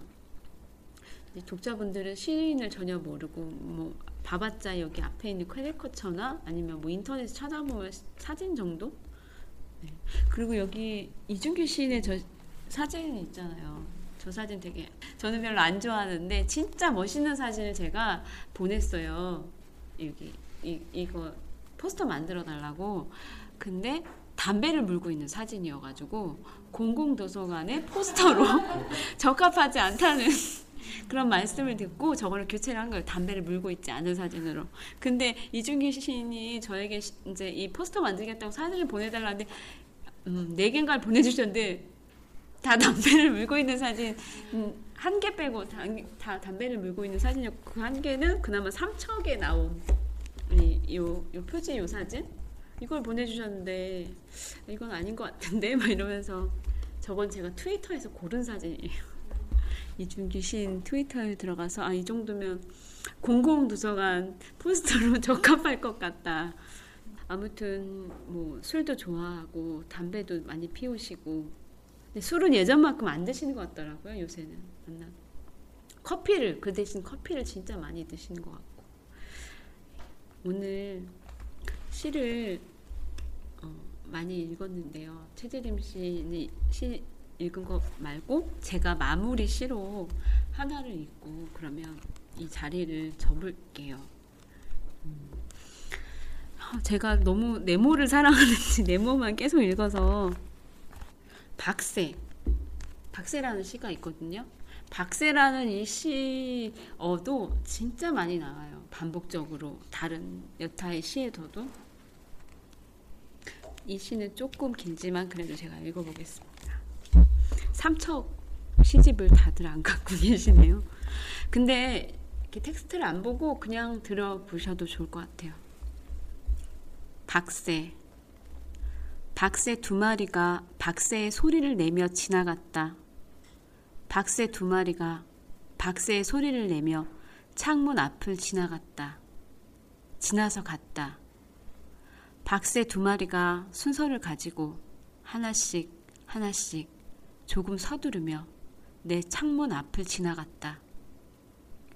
독자분들은 시인을 전혀 모르고 뭐 봐봤자 여기 앞에 있는 캐리커처나 아니면 뭐 인터넷 찾아보면 사진 정도 네. 그리고 여기 이준규 시인의 저 사진 있잖아요. 저 사진 되게 저는 별로 안 좋아하는데 진짜 멋있는 사진을 제가 보냈어요. 여기 이, 이거 포스터 만들어 달라고. 근데 담배를 물고 있는 사진이어가지고 공공도서관의 포스터로 적합하지 않다는 그런 말씀을 듣고 저거를 교체를 한 거예요. 담배를 물고 있지 않은 사진으로. 근데 이준기 시인이 저에게 시- 이제 이 포스터 만들겠다고 사진을 보내달라는데 음, 네 개인가를 보내주셨는데 다 담배를 물고 있는 사진 음, 한개 빼고 다, 다 담배를 물고 있는 사진이었고 그 한 개는 그나마 삼척에 나온 이, 요, 요 표지 요 사진 이걸 보내주셨는데 이건 아닌 것 같은데? 막 이러면서 저건 제가 트위터에서 고른 사진이에요. 이준규 시인 트위터에 들어가서 아 이 정도면 공공도서관 포스터로 적합할 것 같다. 아무튼 뭐 술도 좋아하고 담배도 많이 피우시고. 근데 술은 예전만큼 안 드시는 것 같더라고요 요새는. 만나 커피를 그 대신 커피를 진짜 많이 드시는 것 같고. 오늘 시를 어, 많이 읽었는데요 최재림 시인이 시 읽은 거 말고 제가 마무리 시로 하나를 읽고 그러면 이 자리를 접을게요. 음. 아, 제가 너무 네모를 사랑하는지 네모만 계속 읽어서 박새 박새라는 시가 있거든요. 박새라는 이 시어도 진짜 많이 나와요. 반복적으로 다른 여타의 시에서도 이 시는 조금 길지만 그래도 제가 읽어보겠습니다. 삼척 시집을 다들 안 갖고 계시네요. 근데 이렇게 텍스트를 안 보고 그냥 들어보셔도 좋을 것 같아요. 박새. 박새 두 마리가 박새의 소리를 내며 지나갔다. 박새 두 마리가 박새의 소리를 내며 창문 앞을 지나갔다. 지나서 갔다. 박새 두 마리가 순서를 가지고 하나씩 하나씩 조금 서두르며 내 창문 앞을 지나갔다.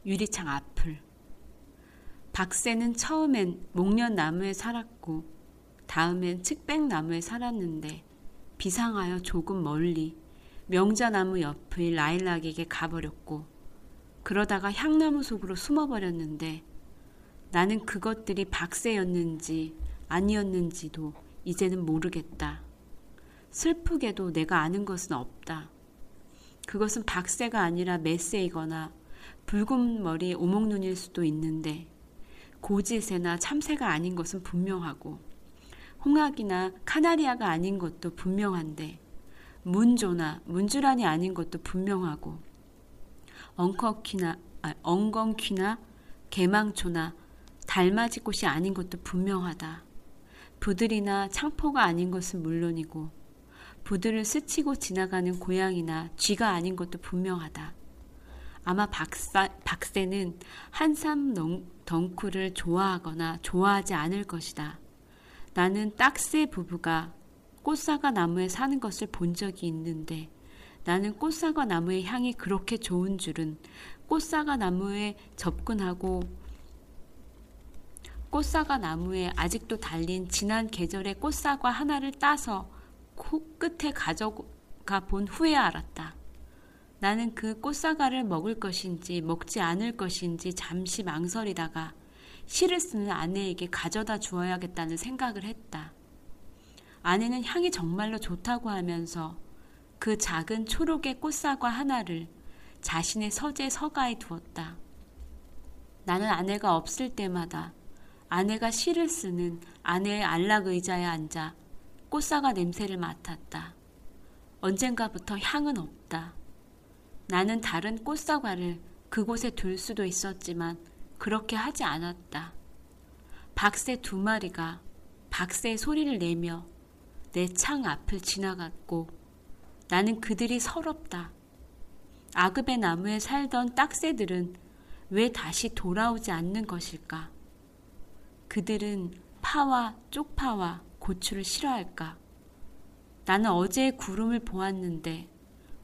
유리창 앞을. 박새는 처음엔 목련나무에 살았고 다음엔 측백나무에 살았는데 비상하여 조금 멀리 명자나무 옆의 라일락에게 가버렸고 그러다가 향나무 속으로 숨어버렸는데 나는 그것들이 박새였는지 아니었는지도 이제는 모르겠다. 슬프게도 내가 아는 것은 없다. 그것은 박새가 아니라 메새이거나 붉은 머리 오목눈일 수도 있는데 고지새나 참새가 아닌 것은 분명하고 홍학이나 카나리아가 아닌 것도 분명한데 문조나 문주란이 아닌 것도 분명하고 엉커퀴나 아, 엉겅퀴나 개망초나 달맞이 꽃이 아닌 것도 분명하다. 부들이나 창포가 아닌 것은 물론이고 부들을 스치고 지나가는 고양이나 쥐가 아닌 것도 분명하다. 아마 박사, 박새는 한삼 넝- 덩쿨을 좋아하거나 좋아하지 않을 것이다. 나는 딱새 부부가 꽃사과 나무에 사는 것을 본 적이 있는데 나는 꽃사과 나무의 향이 그렇게 좋은 줄은 꽃사과 나무에 접근하고 꽃사과 나무에 아직도 달린 지난 계절의 꽃사과 하나를 따서 코끝에 가져가 본 후에 알았다. 나는 그 꽃사과를 먹을 것인지 먹지 않을 것인지 잠시 망설이다가 시를 쓰는 아내에게 가져다 주어야겠다는 생각을 했다. 아내는 향이 정말로 좋다고 하면서 그 작은 초록의 꽃사과 하나를 자신의 서재 서가에 두었다. 나는 아내가 없을 때마다 아내가 시를 쓰는 아내의 안락 의자에 앉아 꽃사과 냄새를 맡았다. 언젠가부터 향은 없다. 나는 다른 꽃사과를 그곳에 둘 수도 있었지만 그렇게 하지 않았다. 박새 두 마리가 박새의 소리를 내며 내 창 앞을 지나갔고 나는 그들이 서럽다. 아급의 나무에 살던 딱새들은 왜 다시 돌아오지 않는 것일까? 그들은 파와 쪽파와 고추를 싫어할까? 나는 어제의 구름을 보았는데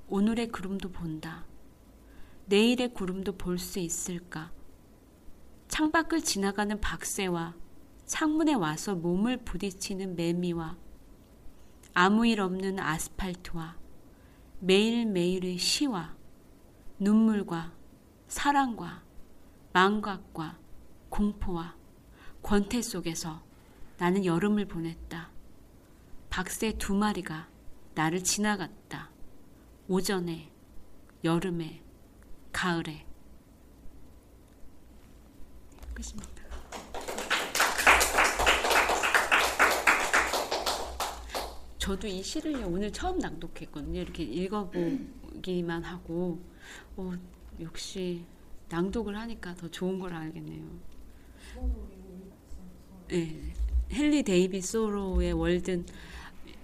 오늘의 구름도 본다. 내일의 구름도 볼 수 있을까? 창밖을 지나가는 박새와 창문에 와서 몸을 부딪히는 매미와 아무 일 없는 아스팔트와 매일매일의 시와 눈물과 사랑과 망각과 공포와 권태 속에서 나는 여름을 보냈다. 박새 두 마리가 나를 지나갔다. 오전에, 여름에, 가을에. 끝입니다. 저도 이 시를 오늘 처음 낭독했거든요. 이렇게 읽어보기만 하고, 어, 역시 낭독을 하니까 더 좋은 걸 알겠네요. 네, 헨리 데이비 소로의 월든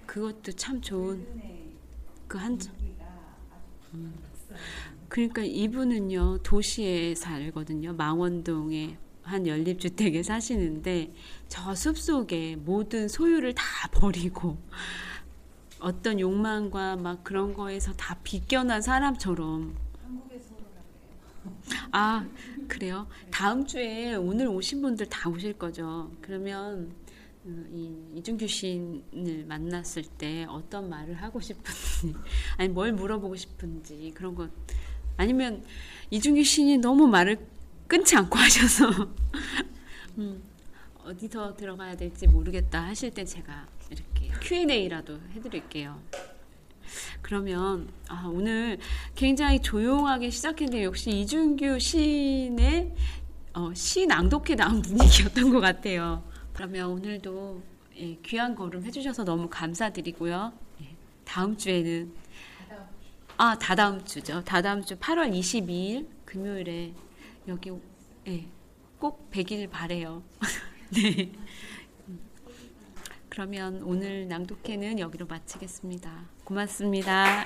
그것도 참 좋은 그 한. 음. 그러니까 이분은요 도시에 살거든요 망원동에 한 연립주택에 사시는데 저 숲속에 모든 소유를 다 버리고 어떤 욕망과 막 그런 거에서 다 비껴난 사람처럼. 아 그래요? 다음 주에 오늘 오신 분들 다 오실 거죠. 그러면 어, 이 이준규 시인을 만났을 때 어떤 말을 하고 싶은지 아니 뭘 물어보고 싶은지 그런 거 아니면 이준규 시인이 너무 말을 끊지 않고 하셔서 음, 어디서 들어가야 될지 모르겠다 하실 때 제가 이렇게 Q&A라도 해드릴게요. 그러면 아, 오늘 굉장히 조용하게 시작했는데 역시 이준규 시인의 어, 시 낭독회 나온 분위기였던 것 같아요. 그러면 오늘도 예, 귀한 걸음 해주셔서 너무 감사드리고요. 예, 다음 주에는 아 다다음 주죠. 다다음 주 8월 22일 금요일에 여기 예, 꼭 뵈길 바래요. 네. 그러면 오늘 낭독회는 여기로 마치겠습니다. 고맙습니다.